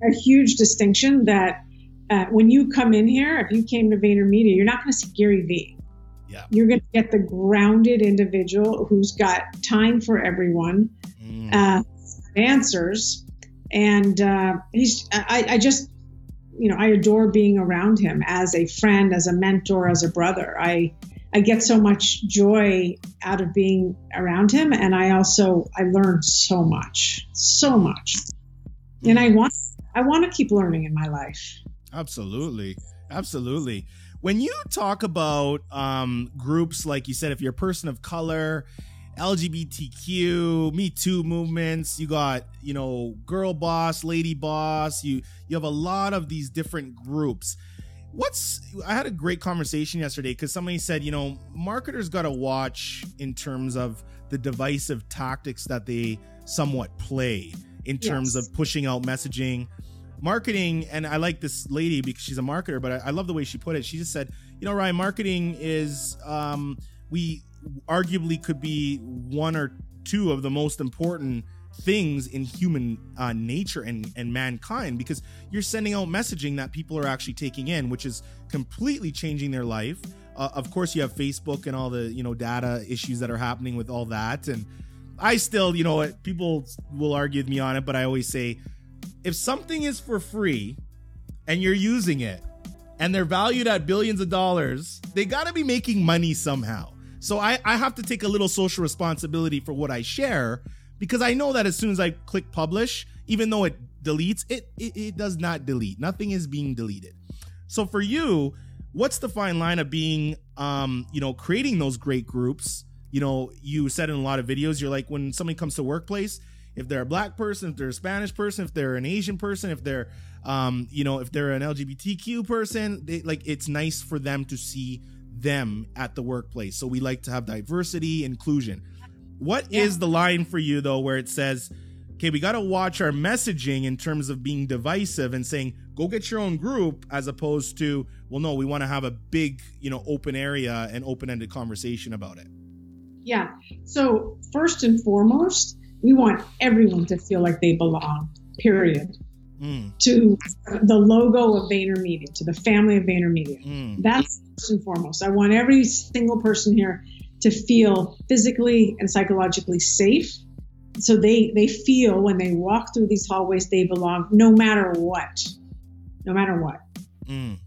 A huge distinction that uh, when you come in here, if you came to VaynerMedia, you're not going to see Gary V. Yeah. You're going to get the grounded individual who's got time for everyone, Mm, uh, answers, and uh, he's. I, I just, you know, I adore being around him as a friend, as a mentor, as a brother. I I get so much joy out of being around him, and I also I learn so much, so much, and I want I want to keep learning in my life. absolutely, absolutely. When you talk about um, groups, like you said, if you're a person of color, LGBTQ, Me Too movements. You got, you know, girl boss, lady boss. You you have a lot of these different groups. What's I had a great conversation yesterday because somebody said, you know, marketers got to watch in terms of the divisive tactics that they somewhat play in terms Yes. of pushing out messaging. Marketing, and I like this lady because she's a marketer, but I, I love the way she put it. She just said, you know, Ryan, marketing is um, we arguably could be one or two of the most important things in human uh, nature and, and mankind because you're sending out messaging that people are actually taking in which is completely changing their life uh, of course you have facebook and all the you know data issues that are happening with all that and i still you know people will argue with me on it but i always say if something is for free and you're using it and they're valued at billions of dollars, they got to be making money somehow. So I, I have to take a little social responsibility for what I share because I know that as soon as I click publish, even though it deletes, it, it, it does not delete. Nothing is being deleted. So for you, what's the fine line of being, um, you know, creating those great groups? You know, you said in a lot of videos, you're like, when somebody comes to workplace, if they're a black person, if they're a Spanish person, if they're an Asian person, if they're, um, you know, if they're an LGBTQ person, they like it's nice for them to see them at the workplace. So we like to have diversity, inclusion. What is Yeah. the line for you though, where it says, okay, we got to watch our messaging in terms of being divisive and saying, go get your own group, as opposed to, well, no, we want to have a big, you know, open area and open ended conversation about it. Yeah. So, first and foremost, we want everyone to feel like they belong, period. Mm, To the logo of VaynerMedia, to the family of VaynerMedia. mm, That's first and foremost. I want every single person here to feel physically and psychologically safe. So they, they feel when they walk through these hallways, they belong no matter what. No matter what. mm,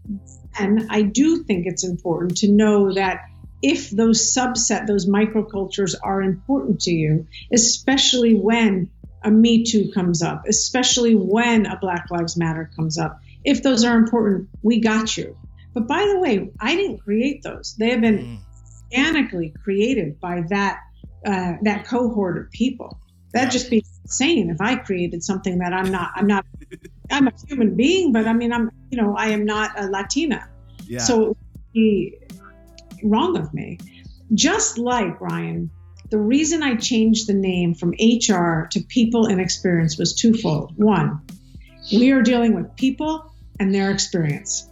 And I do think it's important to know that if those subset, those microcultures are important to you, especially when a Me Too comes up, especially when a Black Lives Matter comes up, if those are important, we got you. But by the way, I didn't create those. They have been mm. Organically created by that uh, that cohort of people. That'd just be insane if I created something that I'm not. I'm not. I'm a human being, but I mean, I'm. You know, I am not a Latina. Yeah. So be wrong of me. Just like Ryan, the reason I changed the name from HR to people and experience was twofold. One, we are dealing with people and their experience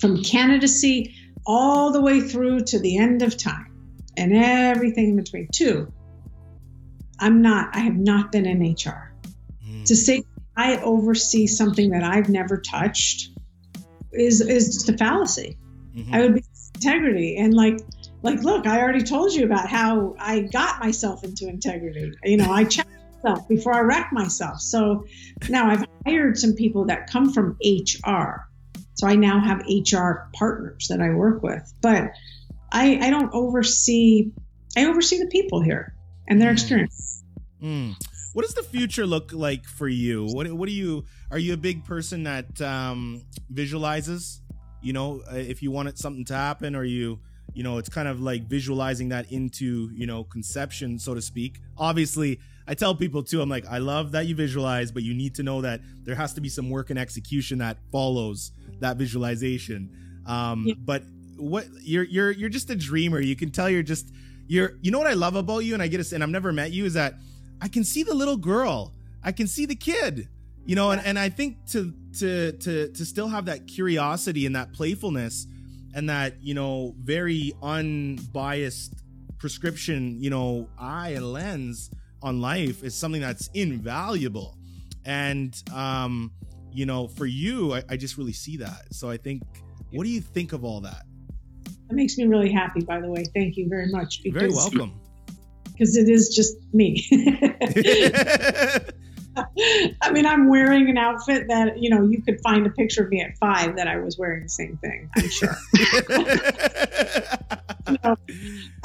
from candidacy all the way through to the end of time and everything in between. Two, I'm not, I have not been in HR. Mm, To say I oversee something that I've never touched is is just a fallacy. mhm. I would be integrity and like like look, I already told you about how I got myself into integrity. You know, I checked myself before I wrecked myself. So now I've hired some people that come from HR. So I now have HR partners that I work with. But I I don't oversee I oversee the people here and their Mhm. experience. Mm. What does the future look like for you? What what do you are you a big person that um, visualizes? You know, uh, if you wanted something to happen, or you you know, it's kind of like visualizing that into you know conception, so to speak. Obviously, I tell people too. I'm like, I love that you visualize, but you need to know that there has to be some work and execution that follows that visualization. Um, Yeah. But what you're you're you're just a dreamer. You can tell you're just you're. You know what I love about you, and I get a, and I've never met you is that I can see the little girl. I can see the kid. You know, and, and I think to to to to still have that curiosity and that playfulness and that, you know, very unbiased prescription, you know, eye and lens on life is something that's invaluable. And um, you know, for you, I, I just really see that. So I think what do you think of all that? That makes me really happy, by the way. Thank you very much. Very because- welcome. Because it is just me. I mean, I'm wearing an outfit that, you know, you could find a picture of me at five that I was wearing the same thing, I'm sure.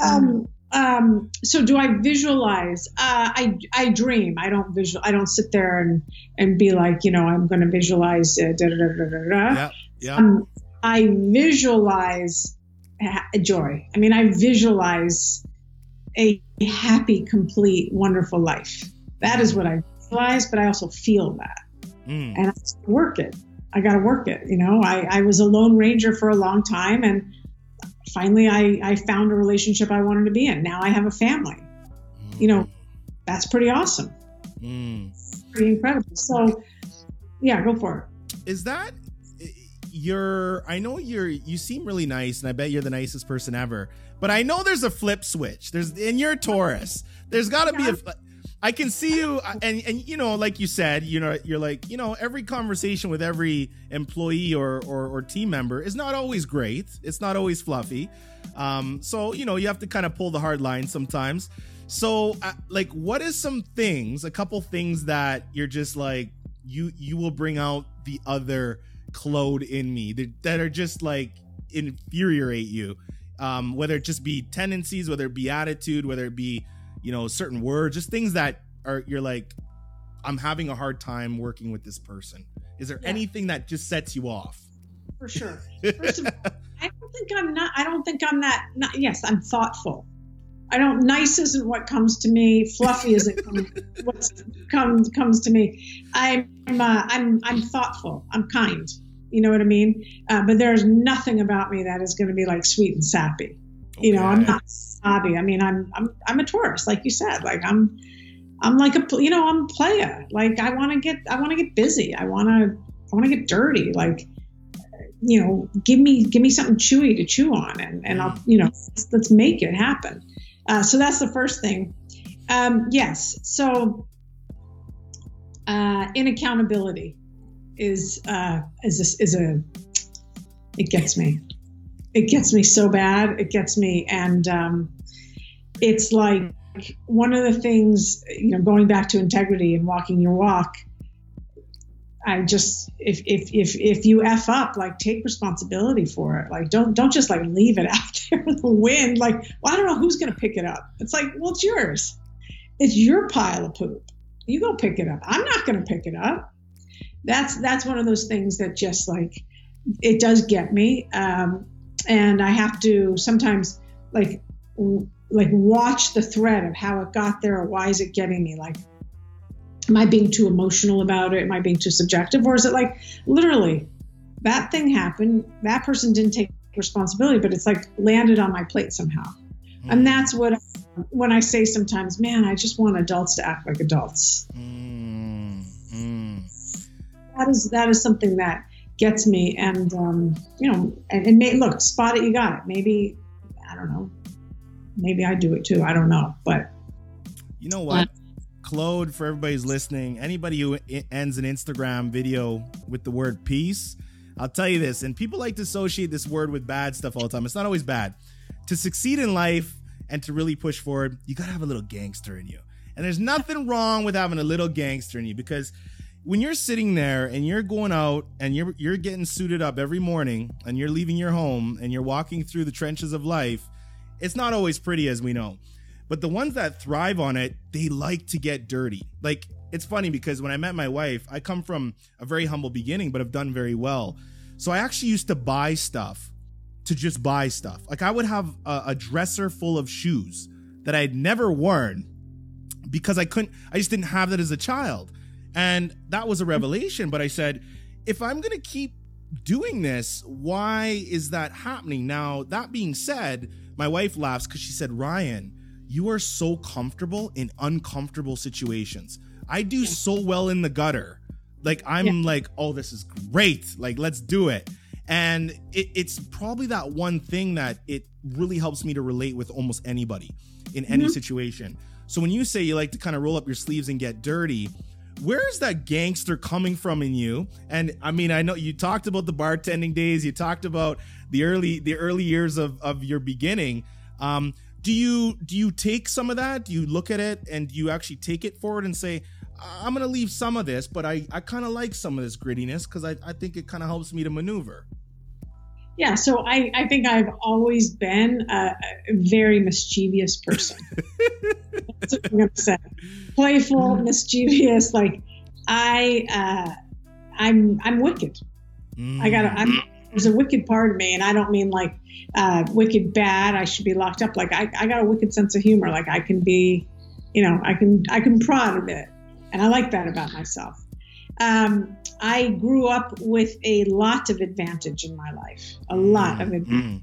um, um, so do I visualize? Uh, I, I dream. I don't visual. I don't sit there and, and be like, you know, I'm going to visualize. Uh, da, da, da, da, da, yeah, yeah. Um, I visualize ha- joy. I mean, I visualize a happy, complete, wonderful life. That is what I visualize, but I also feel that Mm, and I work it. I got to work it. You know, I, I was a lone ranger for a long time, and finally, I, I found a relationship I wanted to be in. Now I have a family. You know, that's pretty awesome. Mm. Pretty incredible. So, yeah, go for it. is that you're i know you're you seem really nice and i bet you're the nicest person ever but i know there's a flip switch there's and you're a taurus there's got to be a i can see you and and you know like you said you know you're like you know every conversation with every employee or or, or team member is not always great. It's not always fluffy. Um so you know you have to kind of pull the hard line sometimes. So uh, like what is some things a couple things that you're just like you you will bring out the other Claude in me that, that are just like infuriate you. Um, whether it just be tendencies, whether it be attitude, whether it be, you know, certain words, just things that are you're like, I'm having a hard time working with this person. Is there Yeah. anything that just sets you off? For sure. First of all, I don't think I'm not. I don't think I'm that. Not, yes, I'm thoughtful. I don't. Nice isn't what comes to me. Fluffy isn't what comes comes to me. I'm uh, I'm I'm thoughtful. I'm kind. You know what I mean? Uh, but there's nothing about me that is going to be like sweet and sappy. You know, I'm not snobby. I mean, I'm I'm I'm a Taurus, like you said. Like I'm I'm like a you know I'm a player. Like I want to get I want to get busy. I want to I want to get dirty. Like you know, give me give me something chewy to chew on, and and I'll you know let's, let's make it happen. Uh, so that's the first thing. Um, yes. So uh, inaccountability is uh, is this is a it gets me. It gets me so bad. It gets me, and um, it's like one of the things you know going back to integrity and walking your walk I just if if if if you f up, like take responsibility for it. Like don't don't just like leave it out there in the wind. Like well, I don't know who's gonna pick it up. It's like well, it's yours. It's your pile of poop. You go pick it up. I'm not gonna pick it up. That's that's one of those things that just like it does get me, um, and I have to sometimes like like watch the thread of how it got there or why is it getting me like am I being too emotional about it? Am I being too subjective? Or is it like literally that thing happened, that person didn't take responsibility, but it's like landed on my plate somehow. And that's what, when I say sometimes, man, I just want adults to act like adults. Mm, mm. That is, that is something that gets me. And, um, you know, and, and may, look, spot it, you got it. Maybe, I don't know, maybe I do it too. I don't know. But You know what? Claude, for everybody's listening, anybody who ends an Instagram video with the word peace, I'll tell you this, and people like to associate this word with bad stuff all the time. It's not always bad. To succeed in life and to really push forward, you gotta have a little gangster in you. And there's nothing wrong with having a little gangster in you because when you're sitting there and you're going out and you're you're getting suited up every morning and you're leaving your home and you're walking through the trenches of life, it's not always pretty as we know. But the ones that thrive on it, they like to get dirty. Like it's funny because when I met my wife, I come from a very humble beginning, but have done very well. So I actually used to buy stuff to just buy stuff. Like I would have a, a dresser full of shoes that I had never worn because I couldn't, I just didn't have that as a child. And that was a revelation. But I said, if I'm going to keep doing this, why is that happening? Now, that being said, my wife laughs because she said, Ryan, you are so comfortable in uncomfortable situations. I do so well in the gutter. Like, I'm like, oh, this is great. Like, let's do it. And it, it's probably that one thing that it really helps me to relate with almost anybody in any mm-hmm. situation. So when you say you like to kind of roll up your sleeves and get dirty, where's that gangster coming from in you? And I mean, I know you talked about the bartending days, you talked about the early the early years of of your beginning. Um, do you do you take some of that? Do you look at it and do you actually take it forward and say, I'm gonna leave some of this, but I I kind of like some of this grittiness because I I think it kind of helps me to maneuver. Yeah, so I, I think I've always been a, a very mischievous person. That's what I'm gonna say. Playful, mischievous. Like I, uh, I'm, I'm wicked. I got. Mm. I'm. There's a wicked part of me, and I don't mean like uh, wicked bad. I should be locked up. Like I, I got a wicked sense of humor. Like I can be, you know, I can, I can prod a bit, and I like that about myself. Um, I grew up with a lot of advantage in my life, a lot of advantage. Mm.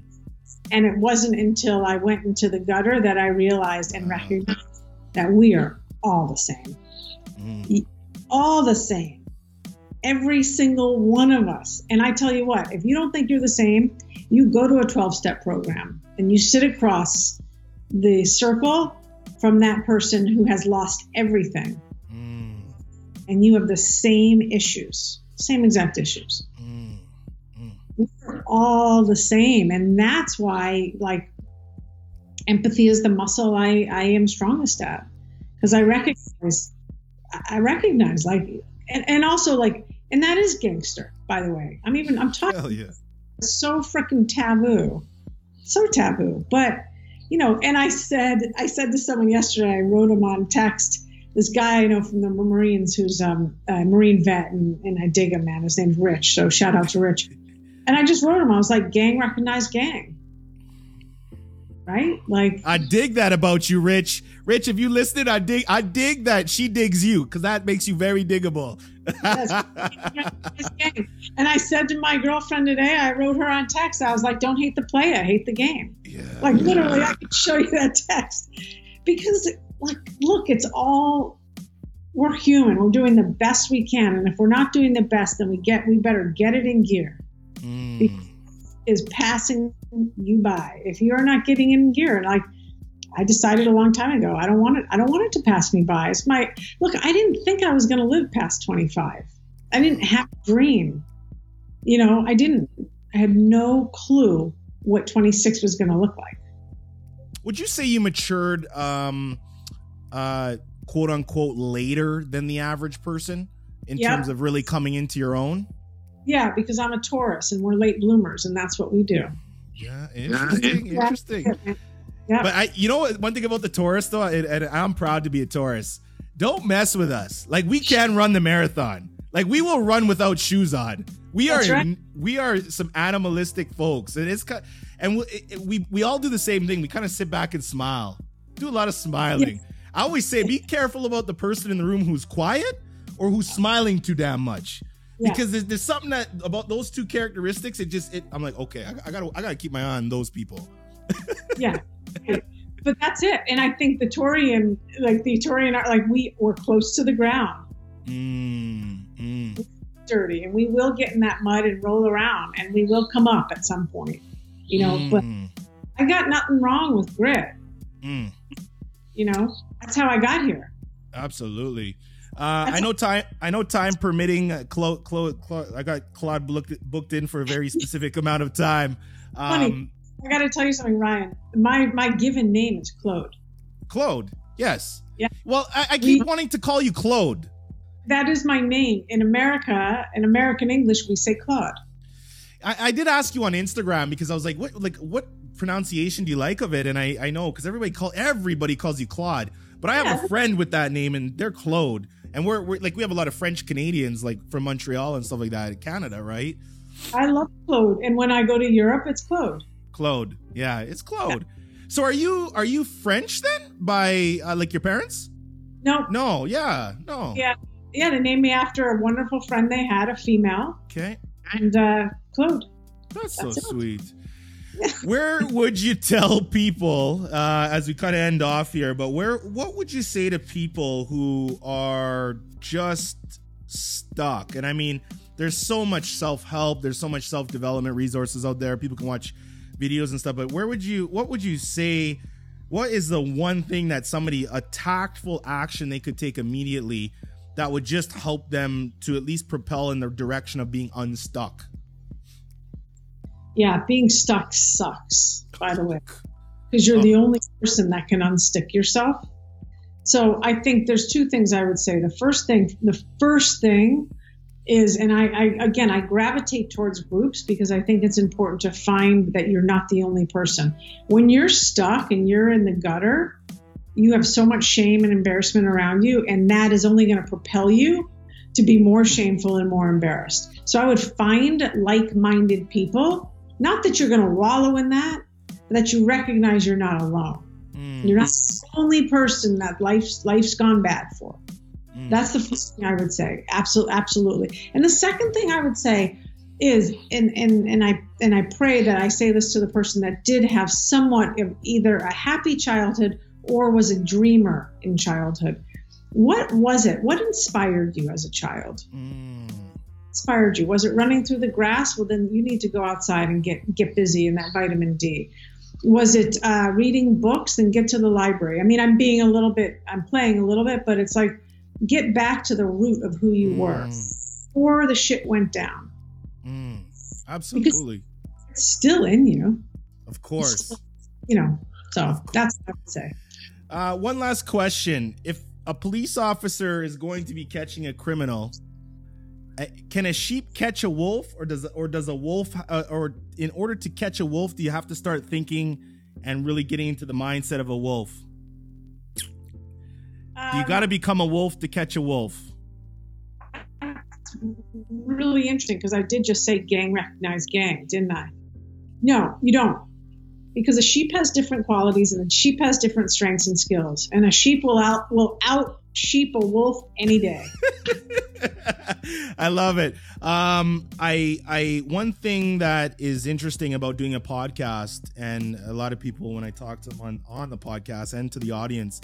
And it wasn't until I went into the gutter that I realized and recognized that we are all the same. Mm. All the same. Every single one of us. And I tell you what, if you don't think you're the same, you go to a 12 step program and you sit across the circle from that person who has lost everything Mm. And you have the same issues, same exact issues. Mm. we're all the same and that's why like empathy is the muscle i i am strongest at because i recognize i recognize like and, and also like and that is gangster by the way i'm even i'm talking Hell yeah. so freaking taboo so taboo but you know and i said i said to someone yesterday i wrote him on text this guy i know from the marines who's um, a marine vet and, and i dig him man. His name's rich so shout out to rich. And i just wrote him. I was like gang recognize gang. Right? Like I dig that about you, Rich. Rich, if you listened, I dig I dig that she digs you because that makes you very diggable. and i said to my girlfriend today i wrote her on text i was like don't hate the player hate the game. Yeah. Like literally, I could show you that text. Because, like, look, it's all we're human. We're doing the best we can, and if we're not doing the best, then we get we better get it in gear. Mm. Is passing you by if you are not getting in gear? And like, I decided a long time ago, I don't want it. I don't want it to pass me by. It's my look. I didn't think I was going to live past twenty five. I didn't have a dream. You know, I didn't. I had no clue what 26 was going to look like. Would you say you matured um uh quote unquote later than the average person in Yep. terms of really coming into your own? Yeah, because I'm a Taurus and we're late bloomers, and that's what we do. Yeah, interesting, Yeah. interesting. Yeah. But I, you know what? One thing about the Taurus, though, and, and I'm proud to be a Taurus. Don't mess with us. Like we can run the marathon. Like we will run without shoes on. We That's are right. we are some animalistic folks, and it's kind and we, it- we we all do the same thing. We kind of sit back and smile, do a lot of smiling. I always say, be careful about the person in the room who's quiet or who's smiling too damn much. Yeah. Because there's, there's something that about those two characteristics. It just it, I'm like, okay, I, I gotta I gotta keep my eye on those people. Yeah. but that's it. And I think the Taurean, like the Taurean are like we we're close to the ground, Mm, mm. dirty, and we will get in that mud and roll around, and we will come up at some point. You know, but Mm, I got nothing wrong with grit. mm. You know, that's how I got here. Absolutely. Uh, I know time. I know time permitting. Uh, Clo, Clo, Clo, I got Claude booked, booked in for a very specific amount of time. Funny. Um, I got to tell you something, Ryan. My my given name is Claude. Claude. Yes. Yeah. Well, I, I keep We- wanting to call you Claude. That is my name in America. In American English, we say Claude. I, I did ask you on Instagram because I was like, what like what pronunciation do you like of it? And I I know because everybody call everybody calls you Claude, but I have Yeah. a friend with that name and they're Claude, and we're, we're like we have a lot of French Canadians like from Montreal and stuff like that in Canada, right? I love Claude, and when I go to Europe, it's Claude. Claude. Yeah, it's Claude. So are you are you French then by uh, like your parents? No, No, yeah, no. Yeah. yeah, they named me after a wonderful friend they had, a female, Okay, and uh, Claude. that's so it. sweet. Where would you tell people uh, as we kind of end off here? But where what would you say to people who are just stuck? And I mean, there's so much self help. There's so much self development resources out there. People can watch videos and stuff. But where would you? What would you say? What is the one thing that somebody a tactful action they could take immediately that would just help them to at least propel in the direction of being unstuck? Yeah, being stuck sucks, by the way, because you're oh. the only person that can unstick yourself. So I think there's two things I would say. The first thing, the first thing is, and I, I again, I gravitate towards groups because I think it's important to find that you're not the only person. When you're stuck and you're in the gutter, you have so much shame and embarrassment around you, and that is only going to propel you to be more shameful and more embarrassed. So I would find like minded people, not that you're going to wallow in that, but that you recognize you're not alone. Mm. You're not the only person that life's, life's gone bad for. Mm. That's the first thing I would say. Absolutely, absolutely. And the second thing I would say is, and and and I and I pray that I say this to the person that did have somewhat of either a happy childhood or was a dreamer in childhood. What was it? What inspired you as a child? Mm. Inspired you? Was it running through the grass? Well, then you need to go outside and get get busy in that vitamin D. Was it uh, reading books? Then get to the library. I mean, I'm being a little bit, I'm playing a little bit, but it's like get back to the root of who you were Mm. before the shit went down. Mm. Absolutely. It's still in you, Of course. you know. So that's what I would say. Uh, one last question. If a police officer is going to be catching a criminal, can a sheep catch a wolf or does or does a wolf uh, or in order to catch a wolf do you have to start thinking and really getting into the mindset of a wolf? Um, You got to become a wolf to catch a wolf. really interesting because I did just say gang recognized gang, didn't I? No, you don't. Because a sheep has different qualities and a sheep has different strengths and skills. And a sheep will out will out sheep a wolf any day. I love it. Um, I, I, one thing that is interesting about doing a podcast, and a lot of people when I talk to them on on the podcast and to the audience,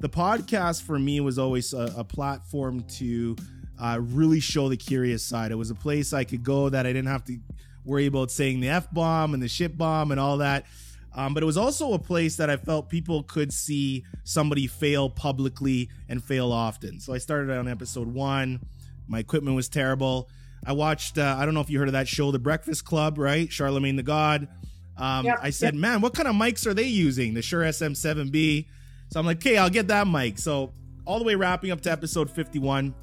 the podcast for me was always a, a platform to uh, really show the curious side. It was a place I could go that I didn't have to worry about saying the f bomb and the shit bomb and all that. Um, but it was also a place that I felt people could see somebody fail publicly and fail often. So I started on episode one. My equipment was terrible. I watched, uh, I don't know if you heard of that show, The Breakfast Club, right? Charlemagne the God. Um, Yep, I said, man, what kind of mics are they using? The Shure SM7B. So I'm like, okay, I'll get that mic. So all the way wrapping up to episode 51.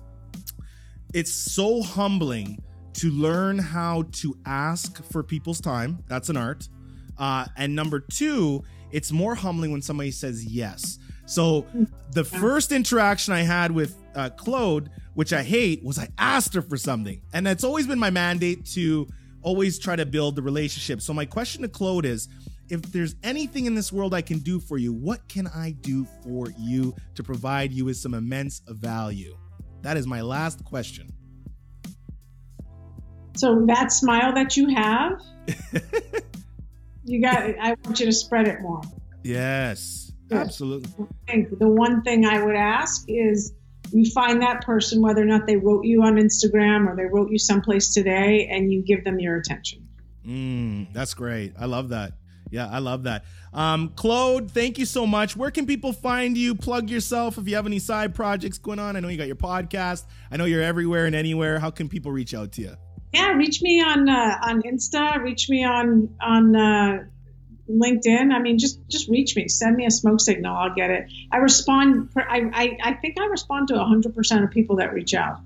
It's so humbling to learn how to ask for people's time. That's an art. Uh, and number two, it's more humbling when somebody says yes. So the first interaction I had with uh, Claude, which I hate, was I asked her for something, and it's always been my mandate to always try to build the relationship. So my question to Claude is, if there's anything in this world I can do for you, what can I do for you to provide you with some immense value? That is my last question. So that smile that you have, you got I want you to spread it more. Yes, Good. absolutely. The one thing I would ask is you find that person, whether or not they wrote you on Instagram or they wrote you someplace today, and you give them your attention. Mm, that's great. I love that. Yeah, I love that. Um, Claude, thank you so much. Where can people find you? Plug yourself if you have any side projects going on. I know you got your podcast. I know you're everywhere and anywhere. How can people reach out to you? Yeah, reach me on uh, on Insta. Reach me on on uh, LinkedIn. I mean, just just reach me. Send me a smoke signal. I'll get it. I respond. I I, I think I respond to 100% of people that reach out.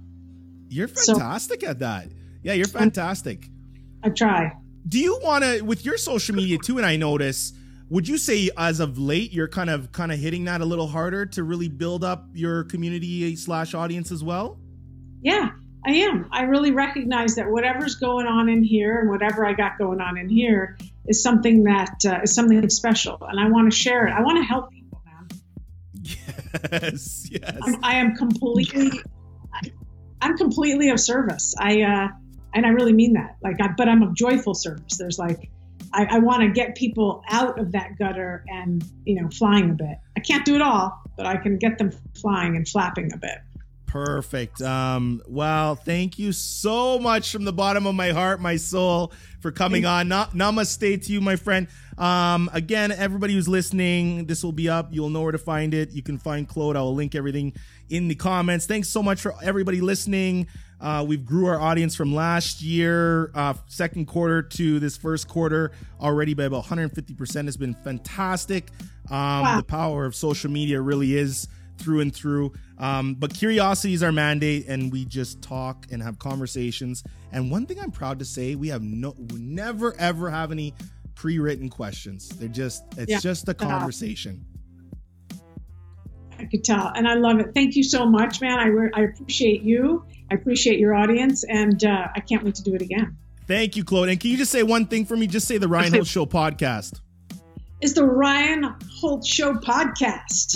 You're So- fantastic at that. Yeah, you're fantastic. I try. Do you want to with your social media too? And I notice, would you say as of late you're kind of kind of hitting that a little harder to really build up your community slash audience as well? Yeah, I am. I really recognize that whatever's going on in here and whatever I got going on in here is something that uh, is something special, and I want to share it. I want to help people, man. Yes, yes. I'm, I am completely, I'm completely of service. I uh, and I really mean that. Like, I, but I'm of joyful service. There's like, I, I want to get people out of that gutter and you know flying a bit. I can't do it all, but I can get them flying and flapping a bit. Perfect. Um, well, thank you so much from the bottom of my heart, my soul, for coming on. Na- namaste to you, my friend. Um, again, everybody who's listening, this will be up. You'll know where to find it. You can find Claude. I will link everything in the comments. Thanks so much for everybody listening. Uh, we've grew our audience from last year, uh, second quarter to this first quarter already by about 150%. It's been fantastic. Um, Wow. The power of social media really is through and through. Um, but curiosity is our mandate, and we just talk and have conversations. And one thing I'm proud to say, we have no, we never ever have any pre-written questions. They're just, it's Yeah. just a conversation. I could tell, and I love it. Thank you so much, man. I, re- I appreciate you. I appreciate your audience, and uh, I can't wait to do it again. Thank you, Claude. And can you just say one thing for me? Just say the Ryan Holtz Show podcast. It's the Ryan Holtz Show podcast.